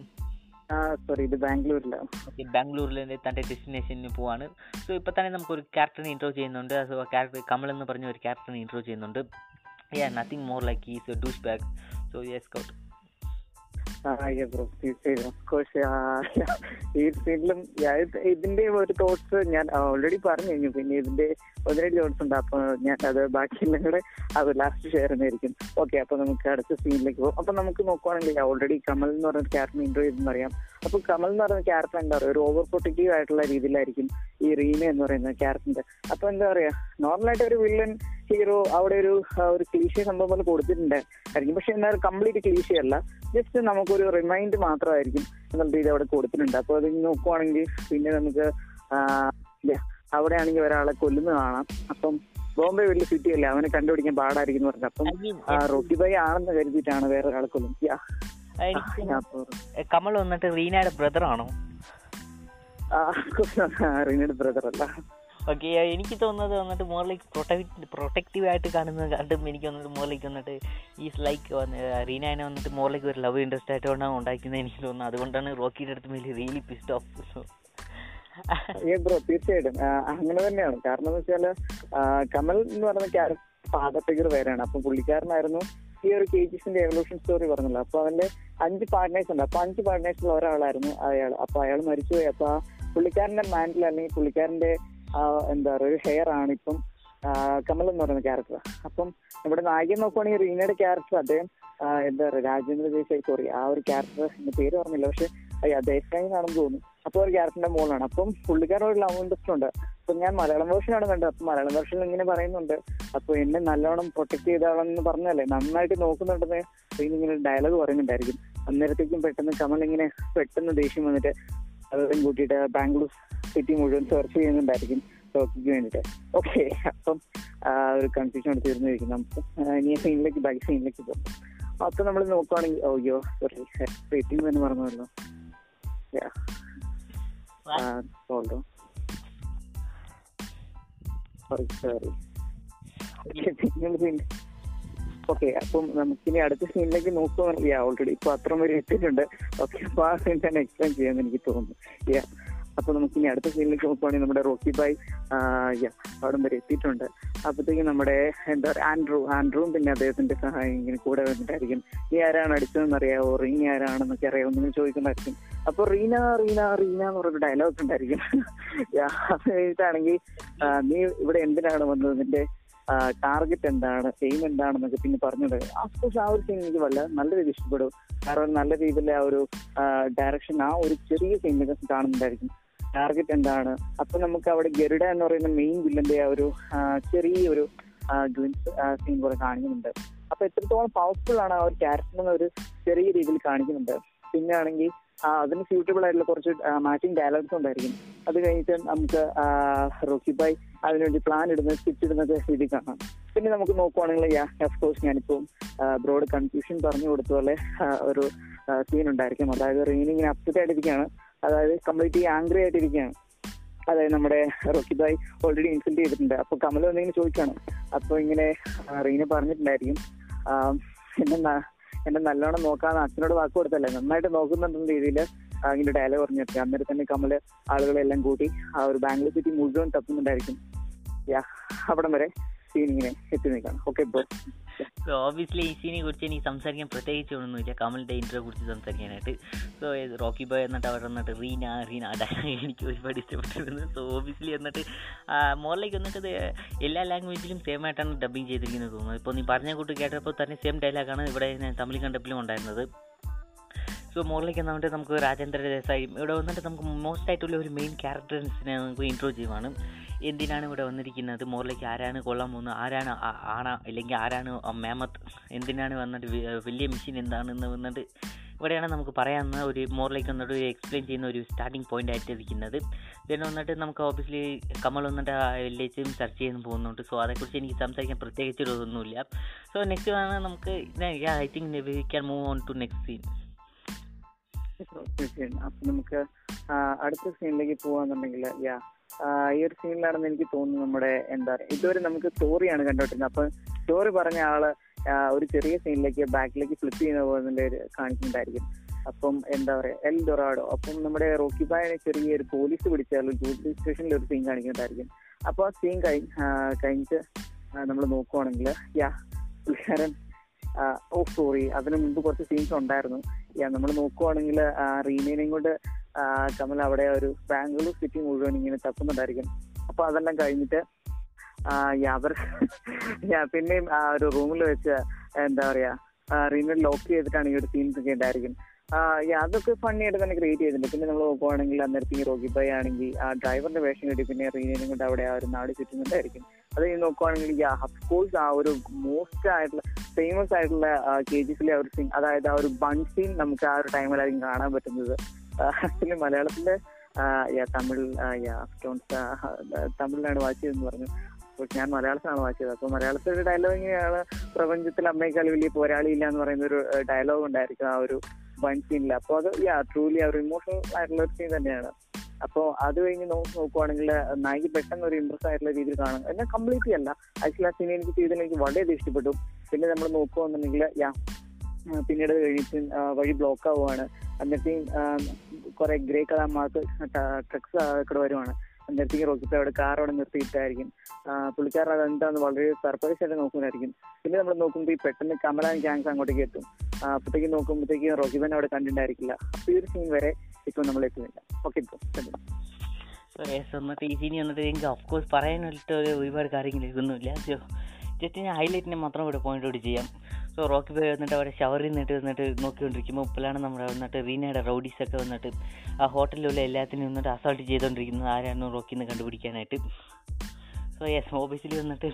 ബാംഗ്ലൂരിലെ സോറി ഇത് ബാംഗ്ലൂരിലാണ് ഓക്കെ ബാംഗ്ലൂരിൽ തന്റെ ഡെസ്റ്റിനേഷനിൽ പോവാണ്. സോ ഇപ്പോൾ തന്നെ നമുക്കൊരു ക്യാരക്ടറിനെ ഇൻട്രോ ചെയ്യുന്നുണ്ട്. സോ ക്യാരക്ടർ കമൽ എന്ന് പറഞ്ഞ ഒരു ക്യാരക്ടറിനെ ഇൻട്രോ ചെയ്യുന്നുണ്ട്. Yeah nothing more like is douchebag so yes കൗട്ട് ഈ സീനിലും ഇതിന്റെ ഒരു തോട്ട്സ് ഞാൻ ഓൾറെഡി പറഞ്ഞു കഴിഞ്ഞു. പിന്നെ ഇതിന്റെ ഒന്ന് രണ്ട് ജോൺസ് ഉണ്ട്. അപ്പൊ ഞാൻ അത് ബാക്കിയെല്ലാം കൂടെ അത് ലാസ്റ്റ് ഷെയർ ചെയ്യുന്നതായിരിക്കും ഓക്കെ അപ്പൊ നമുക്ക് അടുത്ത സീനിലേക്ക് പോകും. അപ്പൊ നമുക്ക് നോക്കുവാണെങ്കിൽ ഓൾറെഡി കമൽ എന്ന് പറഞ്ഞ ക്യാരക്ടർ ഇന്റർവ്യൂ ചെയ്തെന്ന് അറിയാം. അപ്പൊ കമൽ എന്ന് പറയുന്ന ക്യാരക്ടർ എന്താ പറയുക? ഒരു ഓവർ പ്രൊട്ടക്റ്റീവ് ആയിട്ടുള്ള രീതിയിലായിരിക്കും ഈ റീന എന്ന് പറയുന്ന ക്യാരക്ടറിന്റെ അപ്പൊ എന്താ പറയാ നോർമലായിട്ട് ഒരു വില്ലൻ ഹീറോ അവിടെ ഒരു ഒരു ക്ലീശ സംഭവം പോലെ കൊടുത്തിട്ടുണ്ട് ആയിരിക്കും. പക്ഷെ എന്നാൽ കംപ്ലീറ്റ് ക്ലീശ അല്ല. ജസ്റ്റ് നമുക്കൊരു റിമൈൻഡ് മാത്രമായിരിക്കും എന്നുള്ള രീതി അവിടെ കൊടുത്തിട്ടുണ്ട്. അപ്പൊ അത് നോക്കുവാണെങ്കിൽ പിന്നെ നമുക്ക് അവിടെയാണെങ്കിൽ ഒരാളെ കൊല്ലുന്നത് കാണാം. അപ്പം ബോംബെ വലിയ സിറ്റി അല്ലേ അവനെ കണ്ടുപിടിക്കാൻ പാടായിരിക്കും എന്ന് പറഞ്ഞു. അപ്പം റോട്ടി റോക്കി ബൈ ആണെന്ന് കരുതിയിട്ടാണ് വേറെ ഒരാളെ കൊല്ലുന്നത് കമൽ വന്നിട്ട് റീനയുടെ ബ്രദർ ആണോ? റീനയുടെ ബ്രദർ അല്ല. ഓക്കെ എനിക്ക് തോന്നുന്നത് വന്നിട്ട് മോർലൈക്ക് പ്രൊട്ടക്ട് പ്രൊട്ടക്റ്റീവ് ആയിട്ട് കാണുന്നത് കണ്ടും എനിക്ക് വന്നിട്ട് മോർലൈക്ക് വന്നിട്ട് ഈ ലൈക്ക് റീനാനെ വന്നിട്ട് മോർലൈക്ക് ഒരു ലവ് ഇൻട്രസ്റ്റ് ആയിട്ട് കൊണ്ടാണ് ഉണ്ടാക്കുന്നത് എനിക്ക് തോന്നുന്നത് അതുകൊണ്ടാണ് റോക്കിയുടെ അടുത്ത് മേലെ really pissed off a bro തീർച്ചയായിട്ടും. അങ്ങനെ തന്നെയാണ്. കാരണം എന്ന് വെച്ചാൽ കമൽ എന്ന് പറയുന്ന ക്യാരക്ടർ ഫാദർ ഫിഗർ വേറെയാണ് അപ്പൊ പുള്ളിക്കാരനായിരുന്നു ഈ ഒരു കേജിസിന്റെ എവല്യൂഷൻ സ്റ്റോറി പറഞ്ഞല്ലോ. അപ്പൊ അവന്റെ അഞ്ച് പാർട്ട്നേഴ്സ് ഉണ്ട്. അപ്പൊ അഞ്ച് പാർട്ട്നേഴ്സിൽ ഒരാളായിരുന്നു അയാൾ. അപ്പൊ അയാൾ മരിച്ചുപോയി. അപ്പൊ പുള്ളിക്കാരന്റെ മാൻഡിൽ അല്ലെങ്കിൽ പുള്ളിക്കാരന്റെ എന്താ പറയുക ഒരു ഹെയർ ആണ് ഇപ്പം കമൽ എന്ന് പറയുന്ന ക്യാരക്ടർ അപ്പം നമ്മുടെ നായകൻ നോക്കുവാണെങ്കിൽ റീനയുടെ ക്യാരക്ടർ അദ്ദേഹം എന്താ പറയുക രാജേന്ദ്ര ദേശായി സോറി ആ ഒരു ക്യാരക്ടർ പേര് പറഞ്ഞില്ല. പക്ഷെ ദേശായി എന്നാണെന്ന് തോന്നുന്നു. അപ്പൊ ഒരു ക്യാരക്ടറിന്റെ മോളാണ് അപ്പം പുള്ളിക്കാരൻ ഒരു ലവ് ഇൻട്രസ്റ്റ് ഉണ്ട്. അപ്പൊ ഞാൻ മലയാളം വേർഷനാണ് കണ്ടത്. അപ്പൊ മലയാളം വേർഷനിൽ ഇങ്ങനെ പറയുന്നുണ്ട്. അപ്പൊ എന്നെ നല്ലോണം പ്രൊട്ടക്ട് ചെയ്താളെന്ന് പറഞ്ഞല്ലേ നന്നായിട്ട് നോക്കുന്നുണ്ടെന്ന് ഇങ്ങനെ ഡയലോഗ് പറയുന്നുണ്ടായിരിക്കും. അന്നേരത്തേക്കും പെട്ടെന്ന് കമൽ ഇങ്ങനെ പെട്ടെന്ന് ദേഷ്യം വന്നിട്ട് അതും കൂട്ടിയിട്ട് ബാംഗ്ലൂർ സിറ്റി മുഴുവൻ സെർച്ച് ചെയ്യുന്നുണ്ടായിരിക്കും ടോക്കിക്ക് വേണ്ടിയിട്ട്. ഓക്കെ അപ്പം ഒരു കൺഫ്യൂഷൻ അവിടെ തീർന്നിരിക്കും നമുക്ക് ഇനി സീനിലേക്ക് ബാക്ക് സീനിലേക്ക് പോകും. അപ്പൊ നമ്മൾ നോക്കുവാണെങ്കിൽ ഓയ്യോ സോറി റേറ്റിംഗ് തന്നെ പറഞ്ഞല്ലോ സോൾഡോ സോറി സോറി ഓക്കെ അപ്പം നമുക്കിനി അടുത്ത സീനിലേക്ക് നോക്കുകയാണെങ്കിൽ ഓൾറെഡി ഇപ്പൊ അത്ര വരെ എത്തിയിട്ടുണ്ട്. ഓക്കെ അപ്പൊ ആ സീൻ തന്നെ എക്സ്പ്ലെയിൻ ചെയ്യാന്ന് എനിക്ക് തോന്നുന്നു. Yeah. നമുക്ക് ഇനി അടുത്ത സീനിലേക്ക് നോക്കുവാണെങ്കിൽ നമ്മുടെ റോക്കി ബായ് അവിടം വരെ എത്തിയിട്ടുണ്ട്. അപ്പത്തേക്കും നമ്മുടെ എന്താ പറയുക ആൻഡ്രൂ ആൻഡ്രൂവും പിന്നെ അദ്ദേഹത്തിന്റെ സഹായം ഇങ്ങനെ കൂടെ വന്നിട്ടായിരിക്കും. നീ ആരാണ് അടിച്ചതെന്ന് അറിയാവോ? റീന ആരാണെന്നൊക്കെ അറിയാവോ? നിങ്ങൾ ചോദിക്കുന്നതായിരിക്കും. അപ്പൊ റീന റീന റീന എന്ന് പറഞ്ഞ ഡയലോഗ് ഉണ്ടായിരിക്കും. അത് കഴിഞ്ഞിട്ടാണെങ്കിൽ നീ ഇവിടെ എന്തിനാണ് വന്നത്? നിന്റെ ടാർഗറ്റ് എന്താണ്? എയിം എന്താണെന്നൊക്കെ പിന്നെ പറഞ്ഞത് അഫ്കോഴ്സ് ആ ഒരു സീൻ എനിക്ക് വല്ല നല്ല രീതിയിൽ ഇഷ്ടപ്പെടും. കാരണം നല്ല രീതിയിൽ ആ ഒരു ഡയറക്ഷൻ ആ ഒരു ചെറിയ സീനിലൊക്കെ കാണുന്നുണ്ടായിരിക്കും. ടാർഗറ്റ് എന്താണ്? അപ്പൊ നമുക്ക് അവിടെ ഗരുഡ എന്ന് പറയുന്ന മെയിൻ വില്ലന്റെ ആ ഒരു ചെറിയൊരു ഗ്ലിംസ് സീൻ കൂടെ കാണിക്കുന്നുണ്ട്. അപ്പൊ എത്രത്തോളം പവർഫുൾ ആണ് ആ ഒരു ക്യാരക്ടർ എന്ന ഒരു ചെറിയ രീതിയിൽ കാണിക്കുന്നുണ്ട്. പിന്നെ ആണെങ്കിൽ അതിന് സ്യൂട്ടബിൾ ആയിട്ടുള്ള കുറച്ച് മാച്ചിങ് ഡയലോഗ്സ് ഉണ്ടായിരിക്കും. അത് കഴിഞ്ഞിട്ട് നമുക്ക് റോക്കി അതിനുവേണ്ടി പ്ലാൻ ഇടുന്ന സ്റ്റിച്ച് ഇടുന്നത് രീതി കാണാം. പിന്നെ നമുക്ക് നോക്കുവാണെങ്കിൽ അഫ്കോഴ്സ് ഞാനിപ്പോൾ ബ്രോഡ് കൺഫ്യൂഷൻ പറഞ്ഞു കൊടുത്ത പോലെ ഒരു സീൻ ഉണ്ടായിരിക്കും. അതായത് റീനി ഇങ്ങനെ അപ്സെറ്റ് ആയിട്ടിരിക്കുകയാണ്. അതായത് കംപ്ലീറ്റ്ലി ആംഗ്രി ആയിട്ടിരിക്കുകയാണ്. അതായത് നമ്മുടെ റോക്കി ഭായ് ഓൾറെഡി ഇൻസൾട്ട് ചെയ്തിട്ടുണ്ട്. അപ്പൊ കമൽ വന്നിങ്ങനെ ചോദിക്കാണ്. അപ്പൊ ഇങ്ങനെ റീന പറഞ്ഞിട്ടുണ്ടായിരിക്കും. എന്നെ എന്നെ നല്ലോണം നോക്കാന്ന് അച്ഛനോട് വാക്ക് കൊടുത്തല്ലേ? നന്നായിട്ട് നോക്കുന്നുണ്ടെന്ന രീതിയിൽ ഇങ്ങനെ ഡയലോഗ് പറഞ്ഞിട്ട്. അന്നേരം തന്നെ കമൽ ആളുകളെല്ലാം കൂട്ടി ആ ഒരു ബാംഗ്ലൂർ സിറ്റി മുഴുവൻ തപ്പുന്നുണ്ടായിരിക്കും. യാ അവിടം വരെ സീൻ ഇങ്ങനെ എത്തി നിൽക്കണം ഓക്കെ ബ്രോ സോ ഓബിയസ്ലി ഈ സീനെ കുറിച്ച് എനിക്ക് സംസാരിക്കാൻ പ്രത്യേകിച്ച് ഒന്നുമില്ല. കമലിന്റെ ഇൻട്രോ കുറിച്ച് സംസാരിക്കാനായിട്ട്. സോ റോക്കി ബോയ് എന്നിട്ട് അവർ എന്നിട്ട് റീന റീന ഡയലോഗ് എനിക്ക് ഒരുപാട് ഇഷ്ടപ്പെട്ടിരുന്നു സോ ഓബിയസ്ലി എന്നിട്ട് മോറിലേക്ക് വന്നിട്ട് എല്ലാ ലാംഗ്വേജിലും സെയിം ആയിട്ടാണ് ഡബ്ബിങ് ചെയ്തിരിക്കുന്നത് തോന്നുന്നത്. ഇപ്പോൾ നീ പറഞ്ഞ കൂട്ട് കേട്ടപ്പോൾ തന്നെ സെയിം ഡയലോഗാണ് ഇവിടെ തമിഴ് കണ്ടപ്പിലും ഉണ്ടായിരുന്നത്. സോ മോറിലേക്ക് വന്നിട്ട് നമുക്ക് രാജേന്ദ്ര ദേശായി ഇവിടെ വന്നിട്ട് നമുക്ക് മോസ്റ്റ് ആയിട്ടുള്ള ഒരു മെയിൻ ക്യാരക്ടേഴ്സിനെ നമുക്ക് ഇൻട്രോ ചെയ്യുവാണ്. എന്തിനാണ് ഇവിടെ വന്നിരിക്കുന്നത്? മോറിലേക്ക് ആരാണ് കൊള്ളാൻ പോകുന്നത്? ആരാണ് ആണ ഇല്ലെങ്കിൽ ആരാണ് മേമത്ത്? എന്തിനാണ് വന്നിട്ട് വലിയ മെഷീൻ എന്താണെന്ന് വന്നിട്ട് ഇവിടെയാണ് നമുക്ക് പറയാവുന്ന ഒരു മോറിലേക്ക് വന്നിട്ട് ഒരു എക്സ്പ്ലെയിൻ ചെയ്യുന്ന ഒരു സ്റ്റാർട്ടിംഗ് പോയിന്റ് ആയിട്ട് ഇരിക്കുന്നത് ദെൻ വന്നിട്ട് നമുക്ക് ഓബിയസ്ലി കമൽ വന്നിട്ട് വില്ലേജും സെർച്ച് ചെയ്യുന്നു പോകുന്നുണ്ട്. സോ അതേക്കുറിച്ച് എനിക്ക് സംസാരിക്കാൻ പ്രത്യേകിച്ച് ഒന്നുമില്ല സോ നെക്സ്റ്റ് ആണ് നമുക്ക് I think we can move on to next scene തീർച്ചയായും അപ്പൊ നമുക്ക് അടുത്ത സീനിലേക്ക് പോവാന്നുണ്ടെങ്കിൽ യാ ഈ ഒരു സീനിലാണെന്ന് എനിക്ക് തോന്നുന്നു നമ്മുടെ എന്താ പറയുക ഇതുവരെ നമുക്ക് സ്റ്റോറിയാണ് കണ്ടോണ്ടിരുന്നത് അപ്പൊ സ്റ്റോറി പറഞ്ഞ ആൾ ഒരു ചെറിയ സീനിലേക്ക് ബാക്കിലേക്ക് ഫ്ലിപ്പ് ചെയ്യുന്ന പോലെ കാണിക്കുന്നുണ്ടായിരിക്കും. അപ്പം എന്താ പറയാ എൽ ഡൊറാഡോ. അപ്പം നമ്മുടെ റോക്കി ബായനെ ചെറിയൊരു പോലീസ് പിടിച്ചാൽ പോലീസ് സ്റ്റേഷനിൽ ഒരു സീൻ കാണിക്കുന്നുണ്ടായിരിക്കും. അപ്പൊ ആ സീൻ കഴിഞ്ഞ് കഴിഞ്ഞിട്ട് നമ്മൾ നോക്കുവാണെങ്കിൽ യാ പുള്ളിക്കാരൻ ഓ സോറി അതിന് മുമ്പ് കുറച്ച് സീൻസ് ഉണ്ടായിരുന്നു. യാ നമ്മൾ നോക്കുവാണെങ്കിൽ റീനേനെയും കൊണ്ട് കമൽ അവിടെ ഒരു ബാംഗ്ലൂർ സിറ്റി മുഴുവൻ ഇങ്ങനെ തപ്പുന്നുണ്ടായിരിക്കും. അപ്പൊ അതെല്ലാം കഴിഞ്ഞിട്ട് അവർ പിന്നെയും ആ ഒരു റൂമിൽ വെച്ച് എന്താ പറയാ റീമിൽ ലോക്ക് ചെയ്തിട്ടാണ് ഈ ഒരു സീൻസ് ഒക്കെ ഉണ്ടായിരിക്കും. അതൊക്കെ ഫണ്ണി ആയിട്ട് തന്നെ ക്രിയേറ്റ് ചെയ്തിട്ടുണ്ട്. പിന്നെ നമ്മൾ നോക്കുവാണെങ്കിൽ അന്നേരത്തെ ഈ റോഗി ബൈ ആണെങ്കിൽ ആ ഡ്രൈവറിന്റെ വേഷം കിട്ടി പിന്നെ റീനേനും കൊണ്ട് അവിടെ ആ ഒരു നാട് ചുറ്റുന്നുണ്ടായിരിക്കും. അത് ഈ നോക്കുവാണെങ്കിൽ ആ ഹഫ്കോഴ്സ് ആ ഒരു മോസ്റ്റ് ആയിട്ടുള്ള ഫേമസ് ആയിട്ടുള്ള കെ ജി എഫിലെ ആ ഒരു സീൻ അതായത് ആ ഒരു ബൺ സീൻ നമുക്ക് ആ ഒരു ടൈമിലായിരിക്കും കാണാൻ പറ്റുന്നത്. ആക്ച്വലി മലയാളത്തിലെ തമിഴ് സ്റ്റോൺസ് തമിഴിലാണ് വാച്ച് ചെയ്തെന്ന് പറഞ്ഞു. അപ്പോൾ ഞാൻ മലയാളത്തിലാണ് വാച്ച് ചെയ്തത് അപ്പോൾ മലയാളത്തിലെ ഡയലോഗ് ഇങ്ങനെയാണ്. പ്രപഞ്ചത്തിൽ അമ്മയെക്കാൾ വലിയ പോരാളി ഇല്ല എന്ന് പറയുന്ന ഒരു ഡയലോഗ് ഉണ്ടായിരിക്കും ആ ഒരു വൺ സീനിൽ അപ്പോൾ അത് യാ ട്രൂലി ആ ഒരു ഇമോഷണൽ ആയിട്ടുള്ള ഒരു സീൻ തന്നെയാണ്. അപ്പോൾ അത് കഴിഞ്ഞ് നോക്കി നോക്കുവാണെങ്കിൽ നായിക പെട്ടെന്ന് ഒരു ഇൻട്രസ്റ്റ് ആയിട്ടുള്ള രീതിയിൽ കാണും. എന്നാൽ കംപ്ലീറ്റ്ലി അല്ല. ആക്ച്വലി ആ സീൻ എനിക്ക് ചെയ്തതിൽ എനിക്ക് വളരെ ഇഷ്ടപ്പെട്ടു. പിന്നെ നമ്മൾ നോക്കുകയാണെന്നുണ്ടെങ്കിൽ യാ പിന്നീട് കഴിഞ്ഞിട്ട് വഴി ബ്ലോക്ക് ആവുകയാണ് എന്നിട്ട് കുറെ ഗ്രേ കളർ മാർക്ക് ട്രക്സ് ഇവിടെ വരുവാണ്. അന്നേരത്തേക്ക് റോക്കിപ്പോ അവിടെ കാർ അവിടെ നിർത്തിയിട്ടായിരിക്കും. പുള്ളിക്കാരൻ അത് എന്താന്ന് വളരെ സർപ്രൈസ് ആയിട്ട് നോക്കുന്നതായിരിക്കും. പിന്നെ നമ്മൾ നോക്കുമ്പോൾ ഈ പെട്ടെന്ന് കമലാൻ ഗ്യാങ്സ് അങ്ങോട്ടേക്ക് എത്തും. അപ്പോഴത്തേക്ക് നോക്കുമ്പോഴത്തേക്ക് റോക്കിബൻ അവിടെ കണ്ടിട്ടുണ്ടായിരിക്കില്ല അപ്പൊ ഈ ഒരു സീൻ വരെ ഇപ്പൊ നമ്മൾ എത്തുന്നില്ല. ഓക്കെ എന്നിട്ട് ഈ സീനി വന്നിട്ട് എനിക്ക് ഓഫ് കോഴ്സ് പറയാനായിട്ട് ഒരു ഒരുപാട് കാര്യങ്ങൾ ഇതൊന്നുമില്ല ജസ്റ്റ് ഞാൻ ഹൈലൈറ്റിനെ മാത്രം ഇവിടെ പോയിന്റ് ഔട്ട് ചെയ്യാം. സോ റോക്കി ബോയ് വന്നിട്ട് അവിടെ ഷവറിൽ നിന്നിട്ട് വന്നിട്ട് നോക്കിക്കൊണ്ടിരിക്കുമ്പോൾ ഇപ്പോഴാണ് നമ്മുടെ വന്നിട്ട് റീനയുടെ റൗഡീസൊക്കെ വന്നിട്ട് ആ ഹോട്ടലിലുള്ള എല്ലാത്തിനും വന്നിട്ട് അസോൾട്ട് ചെയ്തുകൊണ്ടിരിക്കുന്നത് ആരാണ് റോക്കിന്ന് കണ്ടുപിടിക്കാനായിട്ട്. സോ യെസ് ഓബിയസ്ലി വന്നിട്ട്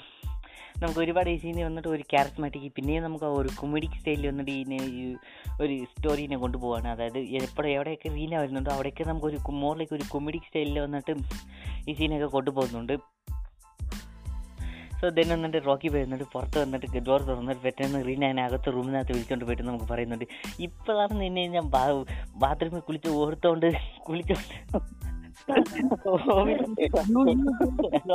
നമുക്ക് ഒരുപാട് ഈ സീനിൽ വന്നിട്ട് ഒരു ക്യാരസ്മാറ്റിക് പിന്നെയും നമുക്ക് ഒരു കൊമഡിക് സ്റ്റൈലിൽ വന്നിട്ട് ഈ ഒരു സ്റ്റോറീനെ കൊണ്ടുപോവാണ്. അതായത് എപ്പോഴും എവിടെയൊക്കെ റീന വരുന്നുണ്ടോ അവിടെയൊക്കെ നമുക്കൊരു മോറിലേക്ക് ഒരു കൊമഡിക് സ്റ്റൈലിൽ വന്നിട്ട് ഈ സീനൊക്കെ കൊണ്ടുപോകുന്നുണ്ട്. സോ ദെൻ എന്നിട്ട് റോക്കി വന്നിട്ട് പുറത്ത് വന്നിട്ട് ഡോർ തുറന്നിട്ട് പെട്ടെന്ന് റീനാനെ അകത്ത് റൂമിനകത്ത് വിളിച്ചോണ്ട് പോയിട്ട് നമുക്ക് പറയുന്നുണ്ട്. ഇപ്പോഴാണ് നിന്നെ ഞാൻ ബാത്റൂമിൽ കുളിച്ച് ഓർത്തോണ്ട് കുളിച്ചോണ്ട്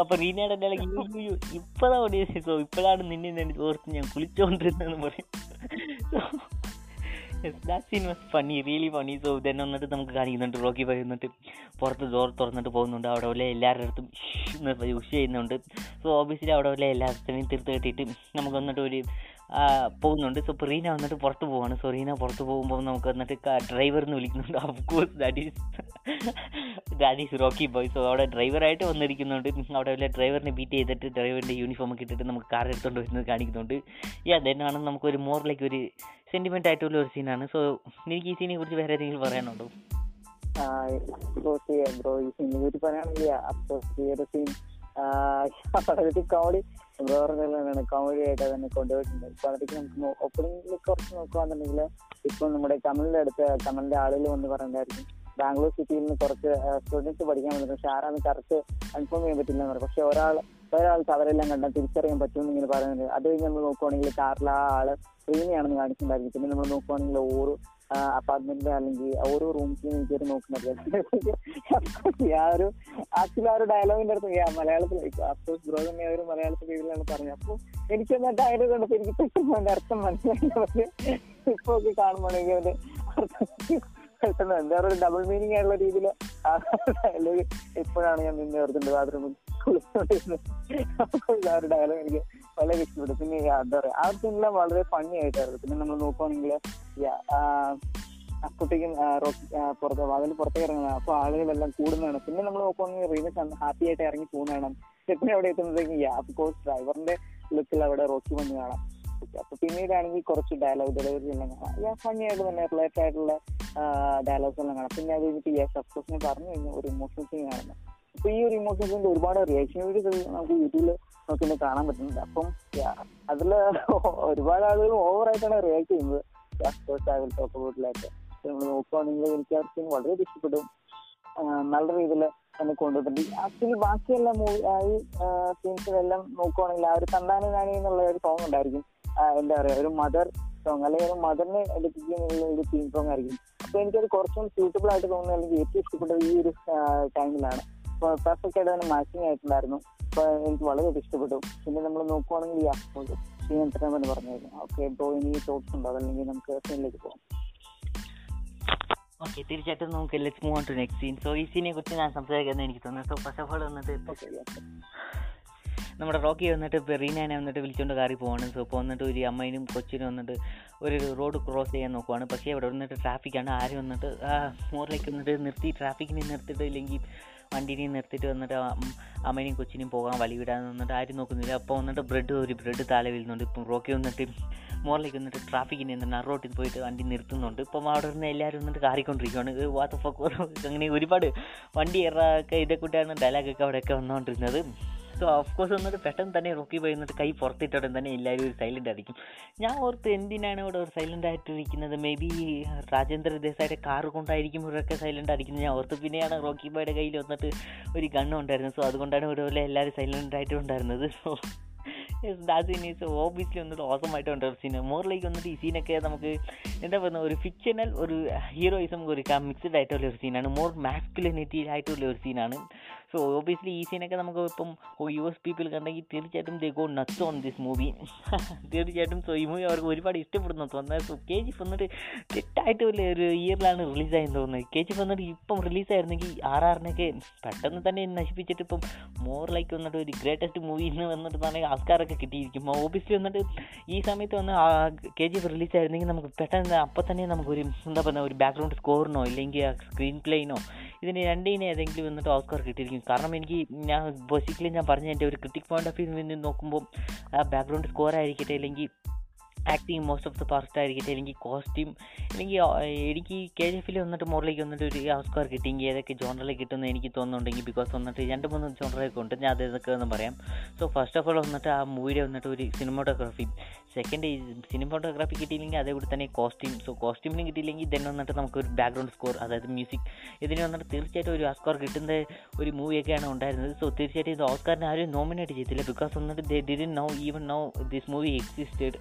അപ്പൊ റീനയുടെ ഡയലോഗ് ഇപ്പഴാ ഓടിയത് ഇപ്പോഴാണ് നിന്നെ ഓർത്ത് ഞാൻ കുളിച്ചോണ്ടിരുന്നെന്ന് പറയും. That scene was funny really funny so then വന്നിട്ട് നമുക്ക് കാണിക്കുന്നുണ്ട്. റോക്കി പോയി വന്നിട്ട് പുറത്ത് ഡോർ തുറന്നിട്ട് പോകുന്നുണ്ട്. അവിടെ ഉള്ള എല്ലാവരുടെ അടുത്തും യൂസ് ചെയ്യുന്നുണ്ട്. സോ ഓബിയസ്ലി അവിടെ ഉള്ള എല്ലാത്തിനെയും തീർത്ത് കെട്ടിയിട്ട് നമുക്ക് വന്നിട്ട് ഒരു പോകുന്നുണ്ട്. സോ പ്രീന വന്നിട്ട് പുറത്ത് പോവാണ്. സോ റീന പുറത്ത് പോകുമ്പോൾ നമുക്ക് വന്നിട്ട് ഡ്രൈവർ എന്ന് വിളിക്കുന്നുണ്ട്. Of course that is that is Rocky boy so അവിടെ ഡ്രൈവറായിട്ട് വന്നിരിക്കുന്നുണ്ട്. അവിടെ വല്ല ഡ്രൈവറിനെ ബീറ്റ് ചെയ്തിട്ട് ഡ്രൈവറിന്റെ യൂണിഫോം ഒക്കെ ഇട്ടിട്ട് നമുക്ക് കാർ എടുത്തുകൊണ്ട് വരുന്നത് കാണിക്കുന്നുണ്ട്. ഈ അതെന്നാണ് നമുക്കൊരു മോറിലേക്ക് ഒരു സെന്റിമെന്റ് ആയിട്ടുള്ള ഒരു സീനാണ് സോ എനിക്ക് ഈ സീനെ കുറിച്ച് വേറെ ഏതെങ്കിലും പറയാനുണ്ടോ? ബ്രോ ഈ സീനിനെ കുറിച്ച് പറയുകയാണെങ്കിൽ അഫ്കോഴ്സ് കോമഡി ബ്രോ പറഞ്ഞാണ് കോമഡി ആയിട്ട് തന്നെ കൊണ്ടുപോയിട്ടുണ്ട് ഇപ്പൊ അതൊക്കെ നമുക്ക് ഓപ്പണിംഗിൽ കുറച്ച് നോക്കുകയാണെന്നുണ്ടെങ്കിൽ ഇപ്പൊ നമ്മുടെ കമലിന്റെ അടുത്ത് കമലിന്റെ ആളുകൾ വന്ന് പറയണ്ടായിരിക്കും ബാംഗ്ലൂർ സിറ്റിയിൽ നിന്ന് കുറച്ച് സ്റ്റുഡൻസ് പഠിക്കാൻ വന്നിട്ട് പക്ഷെ ആരാന്ന് കറക്റ്റ് കൺഫേം ചെയ്യാൻ പറ്റില്ല എന്ന് പറയും പക്ഷെ ഒരാൾ ഒരാൾക്ക് അവരെല്ലാം കണ്ടാൽ തിരിച്ചറിയാൻ പറ്റുമെന്ന് ഇങ്ങനെ പറയുന്നുണ്ട്. അത് കഴിഞ്ഞ് നമ്മൾ നോക്കുവാണെങ്കിൽ കാറിൽ ആ ആൾ റീനയാണെന്ന് കാണിച്ചിട്ടുണ്ടായിരിക്കും പിന്നെ നമ്മൾ നോക്കുവാണെങ്കിൽ ഓരോ അപ്പാർട്ട്മെന്റിന്റെ അല്ലെങ്കിൽ ഓരോ റൂംസിലും എനിക്ക് ഒരു നോക്കുന്നത് ആ ഒരു ആക്ച്വലി ആ ഒരു ഡയലോഗിന്റെ അടുത്ത് മലയാളത്തിൽ അഫ്കോഴ്സ് ബ്രോ തന്നെ ഒരു മലയാളത്തിൽ രീതിയിലാണ് പറഞ്ഞത്. അപ്പൊ എനിക്ക് ആ ഡയലോഗ് കണ്ടപ്പോൾ എനിക്ക് പെട്ടെന്ന് അതിന്റെ അർത്ഥം മനസ്സിലായി. ഇപ്പൊ ഒക്കെ കാണുമ്പോഴെങ്കിൽ അവന്റെ പെട്ടെന്ന് എന്താ പറയുക ഡബിൾ മീനിങ് ആയിട്ടുള്ള രീതിയിൽ ആ ഡയലോഗ് ഇപ്പോഴാണ് ഞാൻ നിന്നെ ഓർക്കുന്നത്. ബാത്റൂമിൽ കുളിച്ചോണ്ടിരുന്നത്. ആ ഒരു ഡയലോഗ് എനിക്ക് വളരെ ഇഷ്ടപ്പെട്ടു പിന്നെ എന്താ പറയാ. ആ സിനിമ വളരെ ഫണ്ണി ആയിട്ടായിരുന്നു. പിന്നെ നമ്മൾ നോക്കുവാണെങ്കിൽ കുട്ടിക്കും പുറത്ത് അതിന് പുറത്തേക്ക് ഇറങ്ങുന്നത് അപ്പൊ ആളുകളെല്ലാം കൂടുന്നതാണ്. പിന്നെ നമ്മൾ നോക്കുവാണെങ്കിൽ റീനസ് ഹാപ്പി ആയിട്ട് ഇറങ്ങി പോകുന്നതാണ്. സ്റ്റെപ്പിന് അവിടെ എത്തുമ്പോഴത്തേക്കും അഫ്കോഴ്സ് ഡ്രൈവറിന്റെ ലുക്കിൽ അവിടെ റോക്കി വന്ന് കാണാം. അപ്പൊ പിന്നീടാണെങ്കിൽ കുറച്ച് ഡയലോഗ് ഡെലിവറി എല്ലാം കാണാം. ഫണ്ണി ആയിട്ട് തന്നെ റിലേറ്റഡ് ആയിട്ടുള്ള ഡയലോഗ്സ് എല്ലാം കാണാം. പിന്നെ അത് കഴിഞ്ഞിട്ട് യെസ് അഫ്കോഴ്സിനെ പറഞ്ഞു കഴിഞ്ഞാൽ ഒരു ഇമോഷണൽ സീൻ കാണുന്നത് അപ്പൊ ഈ ഒരു ഇമോഷണൽ സീന്റെ ഒരുപാട് റിയാക്ഷൻ വീഡിയോസ് നമുക്ക് യൂട്യൂബിൽ നോക്കി കാണാൻ പറ്റുന്നുണ്ട്. അപ്പം അതിൽ ഒരുപാട് ആളുകൾ ഓവറായിട്ടാണ് റിയാക്ട് ചെയ്യുന്നത്. അഫ്കോഴ്സ് ടോപ്പ് അബൌട്ടിലായിട്ട് നമ്മൾ നോക്കുകയാണെങ്കിൽ എനിക്ക് ആ സീൻ വളരെ ഇഷ്ടപ്പെടും. നല്ല രീതിയിൽ തന്നെ ആക്ച്വലി ബാക്കിയെല്ലാം മൂവി ഈ സീൻസിലെല്ലാം നോക്കുകയാണെങ്കിൽ ആ ഒരു തണ്ടാനി കാണി എന്നുള്ള ഒരു സോങ് ഉണ്ടായിരിക്കും. എന്താ പറയുക ഒരു മദർ സോങ് അല്ലെങ്കിൽ ഒരു മദറിനെ എടുപ്പിക്കുന്ന ഒരു തീം സോങ് ആയിരിക്കും. അപ്പൊ എനിക്കത് കുറച്ചും സ്യൂട്ടബിൾ ആയിട്ട് തോന്നുന്നത് അല്ലെങ്കിൽ ഏറ്റവും ഇഷ്ടപ്പെട്ടത് ഈ ഒരു ടൈമിലാണ് പെർഫെക്റ്റ് ആയിട്ട് തന്നെ മാച്ചിങ് ആയിട്ടുണ്ടായിരുന്നു. അപ്പൊ എനിക്ക് വളരെ ഇഷ്ടപ്പെട്ടു. പിന്നെ നമ്മൾ നോക്കുവാണെങ്കിൽ ഈ അപ്പോൾ സീൻ എന്റർടൈൻമെന്റ് പറഞ്ഞായിരുന്നു ഓക്കെ ബ്രോ ഇനി തോട്ട്സ് ഉണ്ടോ? അതല്ലെങ്കിൽ നമുക്ക് സീനിലേക്ക് പോകാം ഓക്കെ തീർച്ചയായിട്ടും നമുക്ക് let's move on to next scene so ഈ സീനെ കുറിച്ച് ഞാൻ സംസാരിക്കുന്നത് എനിക്ക് തോന്നുന്നു. സോ ഫസ്റ്റ് ഓഫ് ഓൾ വന്നിട്ട് നമ്മുടെ റോക്കി വന്നിട്ട് റീനാനെ വന്നിട്ട് വിളിച്ചുകൊണ്ട് കാറി പോവാണ്. സോ ഇപ്പോൾ വന്നിട്ട് ഒരു അമ്മയിനും കൊച്ചിനും വന്നിട്ട് ഒരു റോഡ് ക്രോസ് ചെയ്യാൻ നോക്കുവാണ്. പക്ഷേ അവിടെ വന്നിട്ട് ട്രാഫിക്കാണ് ആരും വന്നിട്ട് മോറിലേക്ക് വന്നിട്ട് നിർത്തി ട്രാഫിക്കിനെ നിർത്തിയിട്ട് ഇല്ലെങ്കിൽ വണ്ടീനെ നിർത്തിയിട്ട് വന്നിട്ട് അമ്മേനെയും കൊച്ചിനെയും പോകാൻ വലി വിടാൻ വന്നിട്ട് ആരും നോക്കുന്നില്ല. അപ്പോൾ വന്നിട്ട് ബ്രെഡ് ഒരു ബ്രെഡ് താഴെ വീഴുന്നുണ്ട്. ഇപ്പം റോക്കി വന്നിട്ട് മോറിലേക്ക് വന്നിട്ട് ട്രാഫിക്കിന് എന്താണ് റോട്ടിൽ പോയിട്ട് വണ്ടി നിർത്തുന്നുണ്ട്. ഇപ്പം അവിടെ നിന്ന് എല്ലാവരും വന്നിട്ട് കാറിക്കൊണ്ടിരിക്കുകയാണ് വാത്ത ഫക്ക് അങ്ങനെ ഒരുപാട് വണ്ടി ഇറക്കെ ഇതേ കൂട്ടാണ് ഡയലോഗൊക്കെ അവിടെയൊക്കെ വന്നുകൊണ്ടിരുന്നത്. സോ ഓഫ് കോഴ്സ് എന്നിട്ട് പെട്ടെന്ന് തന്നെ റോക്കി പോയി എന്നിട്ട് കൈ പുറത്തിട്ടോടെ തന്നെ എല്ലാവരും ഒരു സൈലന്റ് ആയിരിക്കും ഞാൻ ഓർത്ത് എന്തിനാണ് ഇവിടെ ഒരു സൈലന്റ് ആയിട്ടിരിക്കുന്നത്? മേ ബി രാജേന്ദ്ര ദേശായിയുടെ കാർ കൊണ്ടായിരിക്കും ഇവരൊക്കെ സൈലന്റ് ആയിരിക്കുന്നത് ഞാൻ ഓർത്ത് പിന്നെയാണ് റോക്കി ബോയുടെ കയ്യിൽ വന്നിട്ട് ഒരു ഗണ്ണ് ഉണ്ടായിരുന്നത്. സോ അതുകൊണ്ടാണ് ഇവിടെ പോലെ എല്ലാവരും സൈലന്റ് ആയിട്ട് ഉണ്ടായിരുന്നത്. So that scene is obviously വന്നിട്ട് ഓസമായിട്ട് ഉണ്ട് സീൻ മോറിലേക്ക് വന്നിട്ട് ഈ സീനൊക്കെ നമുക്ക് എന്താ പറയുക ഒരു ഫിക്ഷനൽ ഒരു ഹീറോയിസം ഒരു മിക്സഡ് ആയിട്ടുള്ള ഒരു സീനാണ് മോർ മാസ്കുലിനിറ്റി ആയിട്ടുള്ള ഒരു സീനാണ് സോ ഓബിയസ്ലി ഈ സീനൊക്കെ നമുക്ക് ഇപ്പം യു എസ് പീപ്പിൾ കണ്ടെങ്കിൽ തീർച്ചയായിട്ടും they go nuts on this movie തീർച്ചയായിട്ടും സോ ഈ മൂവി അവർക്ക് ഒരുപാട് ഇഷ്ടപ്പെടുന്നു. തോന്നുന്നത് സോ കെ ജി വന്നിട്ട് തെറ്റായിട്ട് വലിയ ഒരു ഇയറിലാണ് റിലീസായെന്ന് തോന്നുന്നത് കെ ജി വന്നിട്ട് ഇപ്പം റിലീസായിരുന്നെങ്കിൽ ആർ ആറിനൊക്കെ പെട്ടെന്ന് തന്നെ നശിപ്പിച്ചിട്ട് ഇപ്പം മോർ ലൈക്ക് വന്നിട്ട് ഒരു ഗ്രേറ്റസ്റ്റ് മൂവി എന്ന് വന്നിട്ട് പറഞ്ഞാൽ ആൾക്കാരൊക്കെ കിട്ടിയിരിക്കും. ഓബിയസ്ലി വന്നിട്ട് ഈ സമയത്ത് വന്ന് കെ ജി എഫ് റിലീസായിരുന്നെങ്കിൽ നമുക്ക് പെട്ടെന്ന് അപ്പം തന്നെ നമുക്കൊരു എന്താ പറയുക ഒരു ബാക്ക്ഗ്രൗണ്ട് സ്കോറിനോ ഇല്ലെങ്കിൽ സ്ക്രീൻ പ്ലേനോ ഇതിന് രണ്ടിനെ ഏതെങ്കിലും വന്നിട്ട് ഓസ്കാർ കിട്ടിയിരിക്കും. കാരണം എനിക്ക് ഞാൻ ബേസിക്കലി ഞാൻ പറഞ്ഞ എന്റെ ഒരു ക്രിട്ടിക് പോയിന്റ് ഓഫ് വ്യൂ നിന്ന് നോക്കുമ്പോൾ ആ ബാക്ക്ഗ്രൗണ്ട് സ്കോർ ആയിരിക്കട്ടെ അല്ലെങ്കിൽ acting most of the part ആയിരിക്കട്ടെ. അല്ലെങ്കിൽ കോസ്റ്റ്യൂം അല്ലെങ്കിൽ എനിക്ക് കെ ജി എഫിൽ വന്നിട്ട് മോറിലേക്ക് വന്നിട്ട് ഒരു ഓസ്കാർ കിട്ടിയെങ്കിൽ ഏതൊക്കെ ജോണറിൽ കിട്ടുമെന്ന് എനിക്ക് തോന്നുന്നുണ്ടെങ്കിൽ ബിക്കോസ് വന്നിട്ട് രണ്ട് മൂന്ന് ജോണറൊക്കെ ഉണ്ട്. ഞാൻ അതൊക്കെ ഒന്ന് പറയാം. സോ ഫസ്റ്റ് ഓഫ് ഓൾ വന്നിട്ട് ആ മൂവിയിൽ വന്നിട്ട് ഒരു സിനിമാറ്റോഗ്രാഫി സെക്കൻഡ് സിനിമാറ്റോഗ്രാഫി കിട്ടിയില്ലെങ്കിൽ അതേപോലെ തന്നെ കോസ്റ്റ്യൂം സോ കോസ്റ്റ്യൂമിന് കിട്ടിയില്ലെങ്കിൽ ദെൻ വന്നിട്ട് നമുക്ക് ഒരു ബാക്ക്ഗ്രൗണ്ട് സ്കോർ അതായത് മ്യൂസിക് ഇതിന് വന്നിട്ട് തീർച്ചയായിട്ടും ഒരു ഓസ്കാർ കിട്ടുന്ന ഒരു മൂവിയൊക്കെയാണ് ഉണ്ടായിരുന്നത്. സോ തീർച്ചയായിട്ടും ഇത് ഓസ്കാറിനെ ആരും നോമിനേറ്റ് ചെയ്തില്ല ബിക്കോസ് വന്നിട്ട് they didn't know even know this movie existed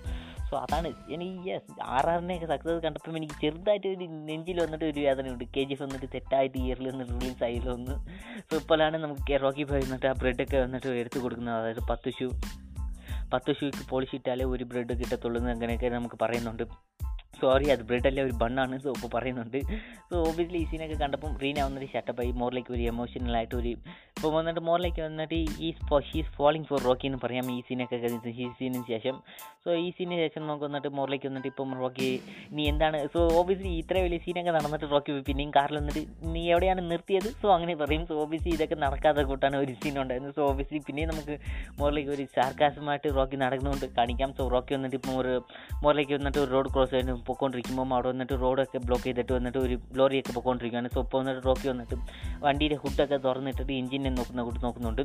so അതാണ്. എനിക്ക് യെസ് ആർ ആറിനെയൊക്കെ സക്സസ് കണ്ടപ്പോൾ എനിക്ക് ചെറുതായിട്ട് ഒരു നെഞ്ചിൽ വന്നിട്ട് ഒരു വേദനയുണ്ട്. കെ ജി എഫ് വന്നിട്ട് തെറ്റായിട്ട് ഇയറിൽ നിന്ന് റിലീസ് ആയില്ല ഒന്ന് സോ ഇപ്പോഴാണ് നമുക്ക് റോക്കി ഭയ വന്നിട്ട് ആ ബ്രെഡൊക്കെ വന്നിട്ട് എടുത്ത് കൊടുക്കുന്നത്. അതായത് പത്ത് ഷൂ പത്ത് ഷൂക്ക് പോളിഷ് ഇട്ടാലേ ഒരു ബ്രെഡ് കിട്ടത്തുള്ളൂ എന്ന് അങ്ങനെയൊക്കെ നമുക്ക് പറയുന്നുണ്ട്. സോറി അത് ബ്രിഡല്ല ഒരു ബണ്ണാണ് സോ ഇപ്പോൾ പറയുന്നുണ്ട്. സോ ഓബിയസ്ലി ഈ സീനൊക്കെ കണ്ടപ്പം റീന വന്നിട്ട് ഷട്ടപ്പായി മോറിലേക്ക് ഒരു എമോഷണൽ ആയിട്ട് ഒരു ഇപ്പോൾ വന്നിട്ട് മോറിലേക്ക് വന്നിട്ട് ഈ ഷീസ് ഫോളിങ് ഫോർ റോക്കി എന്ന് പറയാം ഈ സീനൊക്കെ ഈ സീനിന് ശേഷം. സോ ഈ സീനിന് ശേഷം നമുക്ക് വന്നിട്ട് മോറിലേക്ക് വന്നിട്ട് ഇപ്പം റോക്കി നീ എന്താണ്? സോ ഓബിയസ്ലി ഇത്ര വലിയ സീനൊക്കെ നടന്നിട്ട് റോക്കി പിന്നെയും കാറിൽ വന്നിട്ട് നീ എവിടെയാണ് നിർത്തിയത്? സോ അങ്ങനെ പറയും. സോ ഓബിയസ്ലി ഇതൊക്കെ നടക്കാത്ത കൂട്ടാണ് ഒരു സീൻ ഉണ്ടായിരുന്നത്. സോ ഓബിയസ്ലി പിന്നെയും നമുക്ക് മോറിലേക്ക് ഒരു സാർക്കാസമായിട്ട് റോക്കി നടക്കുന്നതുകൊണ്ട് കാണിക്കാം. സോ റോക്കി വന്നിട്ട് ഇപ്പം ഒരു മോറിലേക്ക് വന്നിട്ട് ഒരു റോഡ് ക്രോസ് ചെയ്ത് പൊക്കോണ്ടിരിക്കുമ്പോൾ അവിടെ വന്നിട്ട് റോഡൊക്കെ ബ്ലോക്ക് ചെയ്തിട്ട് വന്നിട്ട് ഒരു ലോറിയൊക്കെ പൊക്കോണ്ടിരിക്കുകയാണ് സോ ഇപ്പോൾ വന്നിട്ട് റോക്കി വന്നിട്ട് വണ്ടിയുടെ ഹുഡൊക്കെ തുറന്നിട്ടിട്ട് എഞ്ചിനെ നോക്കുന്ന കൂട്ടി നോക്കുന്നുണ്ട്.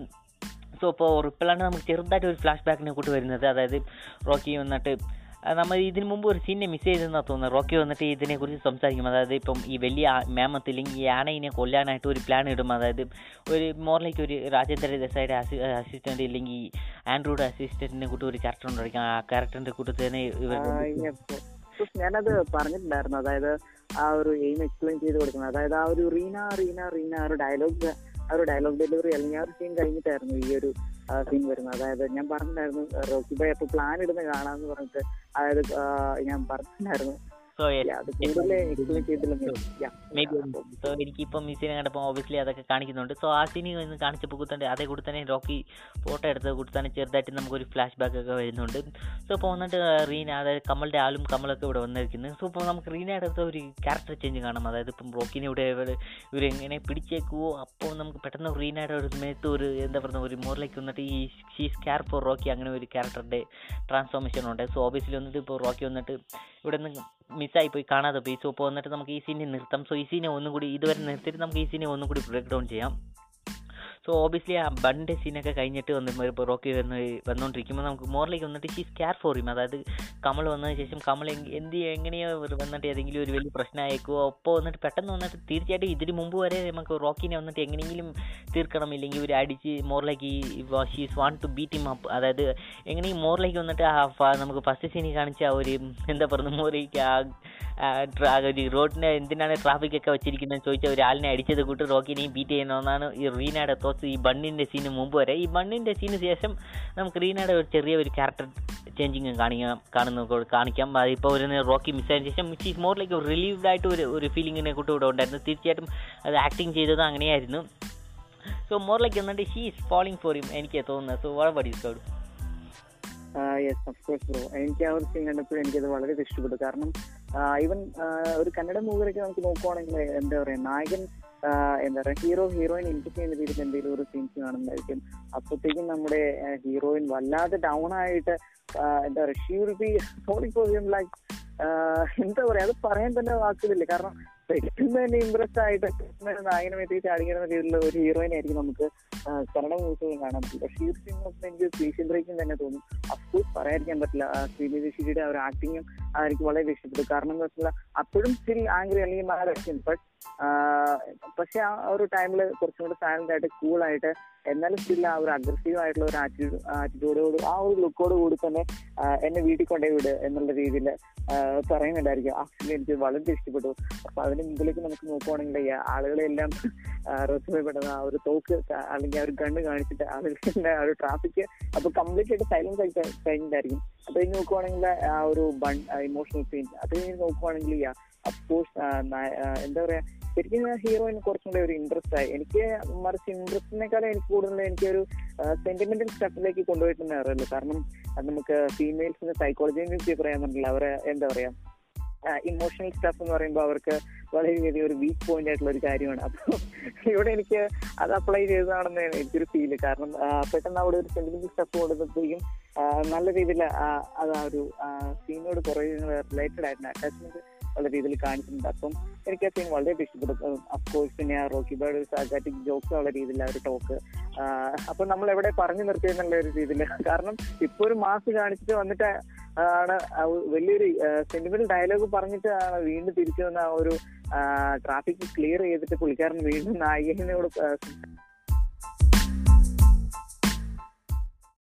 സോ ഇപ്പോൾ റിപ്പിളാണ് നമുക്ക് ചെറുതായിട്ട് ഒരു ഫ്ലാഷ് ബാക്കിനെ കൂട്ടി വരുന്നത്. അതായത് റോക്കി വന്നിട്ട് നമ്മൾ ഇതിന് മുമ്പ് ഒരു സീനെ മിസ് ചെയ്തെന്നാണ് തോന്നുന്നത്. റോക്കി വന്നിട്ട് ഇതിനെക്കുറിച്ച് സംസാരിക്കും. അതായത് ഇപ്പം ഈ വലിയ മേമത്ത് ഇല്ലെങ്കിൽ ഈ ആനയിനെ കൊല്ലാനായിട്ട് ഒരു പ്ലാൻ ഇടും. അതായത് ഒരു മോറിലേക്ക് ഒരു രാജേന്ദ്ര ദേശായിയുടെ അസിസ്റ്റന്റ് ഇല്ലെങ്കിൽ ആൻഡ്രോയുടെ അസിസ്റ്റന്റിനെ കൂട്ടി ഒരു ക്യാരക്ടർ ഉണ്ടായിരിക്കും. ആ ക്യാരക്ടറിന്റെ കൂട്ടത്തിൽ തന്നെ ഞാനത് പറഞ്ഞിട്ടുണ്ടായിരുന്നു. അതായത് ആ ഒരു എയിം എക്സ്പ്ലെയിൻ ചെയ്ത് കൊടുക്കുന്നത്. അതായത് ആ ഒരു റീന റീന റീന ആ ഒരു ഡയലോഗ് ആ ഒരു ഡയലോഗ് ഡെലിവറി അല്ലെങ്കിൽ ആ ഒരു സീൻ കഴിഞ്ഞിട്ടായിരുന്നു ഈ ഒരു സീൻ വരുന്നത്. അതായത് ഞാൻ പറഞ്ഞിട്ടുണ്ടായിരുന്നു റോക്കി ബൈ അപ്പൊ പ്ലാൻ ഇടുന്ന കാണാന്ന് പറഞ്ഞിട്ട്. അതായത് ഞാൻ പറഞ്ഞിട്ടുണ്ടായിരുന്നു. സോ മേ ബി സോ എനിക്കിപ്പം മിസ്സിനെ സീനെ കണ്ടപ്പോൾ ഓബിയസ്ലി അതൊക്കെ കാണിക്കുന്നുണ്ട്. സോ ആ സീനി ഒന്ന് കാണിച്ചപ്പോൾ കൂത്തണ്ട് അതേ കൂടി തന്നെ റോക്കി ഫോട്ടോ എടുത്ത് കൂടി തന്നെ ചെറുതായിട്ട് നമുക്കൊരു ഫ്ലാഷ് ബാക്ക് ഒക്കെ വരുന്നുണ്ട്. സോ ഇപ്പോൾ വന്നിട്ട് റീന അതായത് കമലിന്റെ ആളും കമലൊക്കെ ഇവിടെ വന്നിരിക്കുന്നത് സോ ഇപ്പോൾ നമുക്ക് റീനയുടെ അടുത്ത ഒരു ക്യാരക്ടർ ചേഞ്ച് കാണാം. അതായത് ഇപ്പം റോക്കിനെ ഇവിടെ ഇവർ എങ്ങനെ പിടിച്ചേക്കുവോ? അപ്പോൾ നമുക്ക് പെട്ടെന്ന് റീനയുടെ ഒരു മേത്ത് ഒരു എന്താ പറയുക ഒരു മോറിലേക്ക് വന്നിട്ട് ഈ ഷീസ് കെയർ ഫോർ റോക്കി അങ്ങനെ ഒരു ക്യാരക്ടറിന്റെ ട്രാൻസ്ഫോർമേഷൻ ഉണ്ട്. സോ ഓബിയസ്ലി വന്നിട്ട് ഇപ്പോൾ റോക്കി വന്നിട്ട് ഇവിടെ നിന്ന് മിസ്സായി പോയി കാണാതെ പോയി. സോ ഇപ്പോൾ വന്നിട്ട് നമുക്ക് ഈ സീനെ നിർത്താം. സോ ഈ സീനെ ഒന്നും കൂടി ഇതുവരെ നിർത്തിയിട്ട് നമുക്ക് ഈ സീനെ ഒന്നും കൂടി ബ്രേക്ക് ഡൗൺ ചെയ്യാം. സോ ഓബിയസ്ലി ആ ബണ്ണിന്റെ സീനൊക്കെ കഴിഞ്ഞിട്ട് വന്ന് ഇപ്പോൾ റോക്കി വന്ന് വന്നുകൊണ്ടിരിക്കുമ്പോൾ നമുക്ക് മോറിലേക്ക് വന്നിട്ട് ഷീസ് കെയർ ഫോർ ഹിം അതായത് കമൽ വന്നതിന് ശേഷം കമൽ എന്ത് എങ്ങനെയോ വന്നിട്ട് ഏതെങ്കിലും ഒരു വലിയ പ്രശ്നമായേക്കോ അപ്പോൾ വന്നിട്ട് പെട്ടെന്ന് വന്നിട്ട് തീർച്ചയായിട്ടും ഇതിന് മുമ്പ് വരെ നമുക്ക് റോക്കിനെ വന്നിട്ട് എങ്ങനെയെങ്കിലും തീർക്കണം. ഇല്ലെങ്കിൽ ഒരു അടിച്ച് മോറിലേക്ക് she's want to beat him up അതായത് എങ്ങനെയും മോറിലേക്ക് വന്നിട്ട് ആ നമുക്ക് ഫസ്റ്റ് സീനിൽ കാണിച്ച ആ ഒരു എന്താ പറയുക മോറിലേക്ക് ആ ഒരു റോഡിനെ എന്തിനാണ് ട്രാഫിക് ഒക്കെ വെച്ചിരിക്കുന്നത് ചോദിച്ച ഒരു ആളിനെ അടിച്ചത് കൂട്ട് റോക്കിനെയും ബീറ്റ് ചെയ്യണമെന്നാണ് ഈ റീനയുടെ തോസ് ഈ ബണ്ണിന്റെ സീന് മുമ്പ് വരെ. ഈ ബണ്ണിന്റെ സീന് ശേഷം നമുക്ക് റീനയുടെ ഒരു ചെറിയ ഒരു ക്യാരക്ടർ ചേഞ്ചിങ് കാണിക്കാം കാണുന്ന കാണിക്കാം. അതിപ്പോൾ ഒരു റോക്കി മിസ്സായതിനു ശേഷം Mitch is more like relieved ആയിട്ട് ഒരു ഒരു ഫീലിങ്ങിനെ കൂട്ടി ഇവിടെ ഉണ്ടായിരുന്നു. തീർച്ചയായിട്ടും അത് ആക്ടിങ് ചെയ്തത് അങ്ങനെയായിരുന്നു. സോ മോർ ലൈക്ക് എന്നിട്ട് she is falling for him എനിക്ക് തോന്നുന്നത്. സോ വളരെ good? Yes of course bro എനിക്ക് ആ ഒരു സീൻ കണ്ടപ്പോൾ എനിക്കത് വളരെ ഇഷ്ടപ്പെട്ടു. കാരണം ഈവൻ ഒരു കന്നഡ മൂവിയിലൊക്കെ നമുക്ക് നോക്കുവാണെങ്കിൽ എന്താ പറയുക നായകൻ എന്താ പറയുക ഹീറോ ഹീറോയിൻ ഇൻട്രസ്റ്റ് ചെയ്യുന്ന രീതിയിൽ എന്തെങ്കിലും ഒരു സീൻസ് കാണുന്നതായിരിക്കും. അപ്പോഴത്തേക്കും നമ്മുടെ ഹീറോയിൻ വല്ലാതെ ഡൗൺ ആയിട്ട് എന്താ പറയുക she will be sorry for like എന്താ പറയാ അത് പറയാൻ തന്നെ വാക്കുന്നില്ല കാരണം പെട്ടെന്ന് തന്നെ ഇമ്പ്രസ് ആയിട്ട് നായകനെ എത്തി ചാടിക്കുന്ന രീതിയിലുള്ള ഒരു ഹീറോയിനെ ആയിരിക്കും നമുക്ക് കന്നഡ മൂവീസുകൾ കാണാൻ പറ്റില്ല ഷീർ സിംഗ് എനിക്ക് സ്പീഷ്യൽ ബ്രേക്കിംഗ് തന്നെ തോന്നും അഫ്കോഴ്സ് പറയാതിരിക്കാൻ പറ്റില്ല. ശ്രീനിധി ഷിരിയുടെ ആ ഒരു ആക്ടിങ്ങും എനിക്ക് വളരെ ഇഷ്ടപ്പെട്ടു. കാരണം എന്താ വെച്ചാൽ അപ്പോഴും സ്റ്റിൽ ആംഗ്രി അല്ലെങ്കിൽ മാരക്ഷൻ ബട്ട് പക്ഷെ ആ ഒരു ടൈമിൽ കുറച്ചും കൂടെ സൈലന്റ് ആയിട്ട് കൂൾ ആയിട്ട് എന്നാലും സ്റ്റിൽ ആ ഒരു അഗ്രസീവ് ആയിട്ടുള്ള ഒരു ആറ്റിറ്റ്യൂഡ് ആറ്റിറ്റ്യൂഡോട് ആ ഒരു ലുക്കോട് കൂടി തന്നെ എന്നെ വീട്ടിൽ കൊണ്ടേ വിട് എന്നുള്ള രീതിയിൽ പറയുന്നുണ്ടായിരിക്കും. ആ ഫിലിം എനിക്ക് വളരെ ഇഷ്ടപ്പെട്ടു. അപ്പൊ അതിന് മുമ്പിലേക്ക് നമുക്ക് നോക്കുവാണെങ്കിൽ ആളുകളെല്ലാം റെസ്മയപ്പെടുന്ന ആ ഒരു തോക്ക് അല്ലെങ്കിൽ ആ ഒരു ഗണ്ണ് കാണിച്ചിട്ട് ആളുകളുടെ ആ ഒരു ട്രാഫിക് അപ്പൊ കംപ്ലീറ്റ് ആയിട്ട് സൈലൻസ് ആയിട്ട് കഴിഞ്ഞിട്ടായിരിക്കും. അത് കഴിഞ്ഞ് നോക്കുവാണെങ്കിൽ ആ ഒരു ബൺ ഇമോഷണൽ സീൻ അത് കഴിഞ്ഞ് നോക്കുവാണെങ്കിൽ അഫ്കോഴ്സ് എന്താ പറയാ ശരിക്കും ഹീറോയിന് കുറച്ചും കൂടെ ഒരു ഇൻട്രസ്റ്റ് ആയി. എനിക്ക് മറിച്ച് ഇൻട്രസ്റ്റിനേക്കാളും എനിക്ക് കൂടുതൽ എനിക്കൊരു സെന്റിമെന്റൽ സ്റ്റഫിലേക്ക് കൊണ്ടുപോയിട്ടെന്ന് അറിയുള്ളൂ കാരണം അത് നമുക്ക് ഫീമെയിൽസിന്റെ സൈക്കോളജിയെ കുറിച്ച് പറയാൻ പറ്റില്ല. അവരെ എന്താ പറയാ ഇമോഷണൽ സ്റ്റഫ് എന്ന് പറയുമ്പോൾ അവർക്ക് വളരെയധികം ഒരു വീക്ക് പോയിന്റ് ആയിട്ടുള്ള ഒരു കാര്യമാണ്. അപ്പോൾ ഇവിടെ എനിക്ക് അത് അപ്ലൈ ചെയ്തതാണെന്ന് എനിക്കൊരു ഫീൽ കാരണം പെട്ടെന്ന് അവിടെ ഒരു സെന്റിമെന്റൽ സ്റ്റഫ് കൊടുത്തപ്പോഴേക്കും നല്ല രീതിയിൽ അത് ആ ഒരു സീനോട് കുറേ റിലേറ്റഡ് ആയിട്ടുണ്ട്. അറ്റാച്ച്മെന്റ് ഉള്ള രീതിയിൽ കാണിച്ചിട്ടുണ്ട്. അപ്പം എനിക്ക് ആ സീൻ വളരെ ഇഷ്ടപ്പെട്ടു. അഫ്കോഴ്സ് പിന്നെ റോക്കി ബേർഡ് സാഗാറ്റിക് ജോക്ക് ഉള്ള രീതിയിൽ ആ ഒരു ടോക്ക് അപ്പൊ നമ്മൾ എവിടെ പറഞ്ഞു നിർത്തിയെന്നുള്ള ഒരു രീതിയിൽ. കാരണം ഇപ്പൊ ഒരു മാസ് കാണിച്ചിട്ട് വന്നിട്ട് ആണ് വലിയൊരു സെന്റിമെന്റൽ ഡയലോഗ് പറഞ്ഞിട്ട് ആണ് വീണ്ടും തിരിച്ചു വന്ന ആ ഒരു ട്രാഫിക് ക്ലിയർ ചെയ്തിട്ട് പുള്ളിക്കാരൻ വീണ്ടും നായികനോട്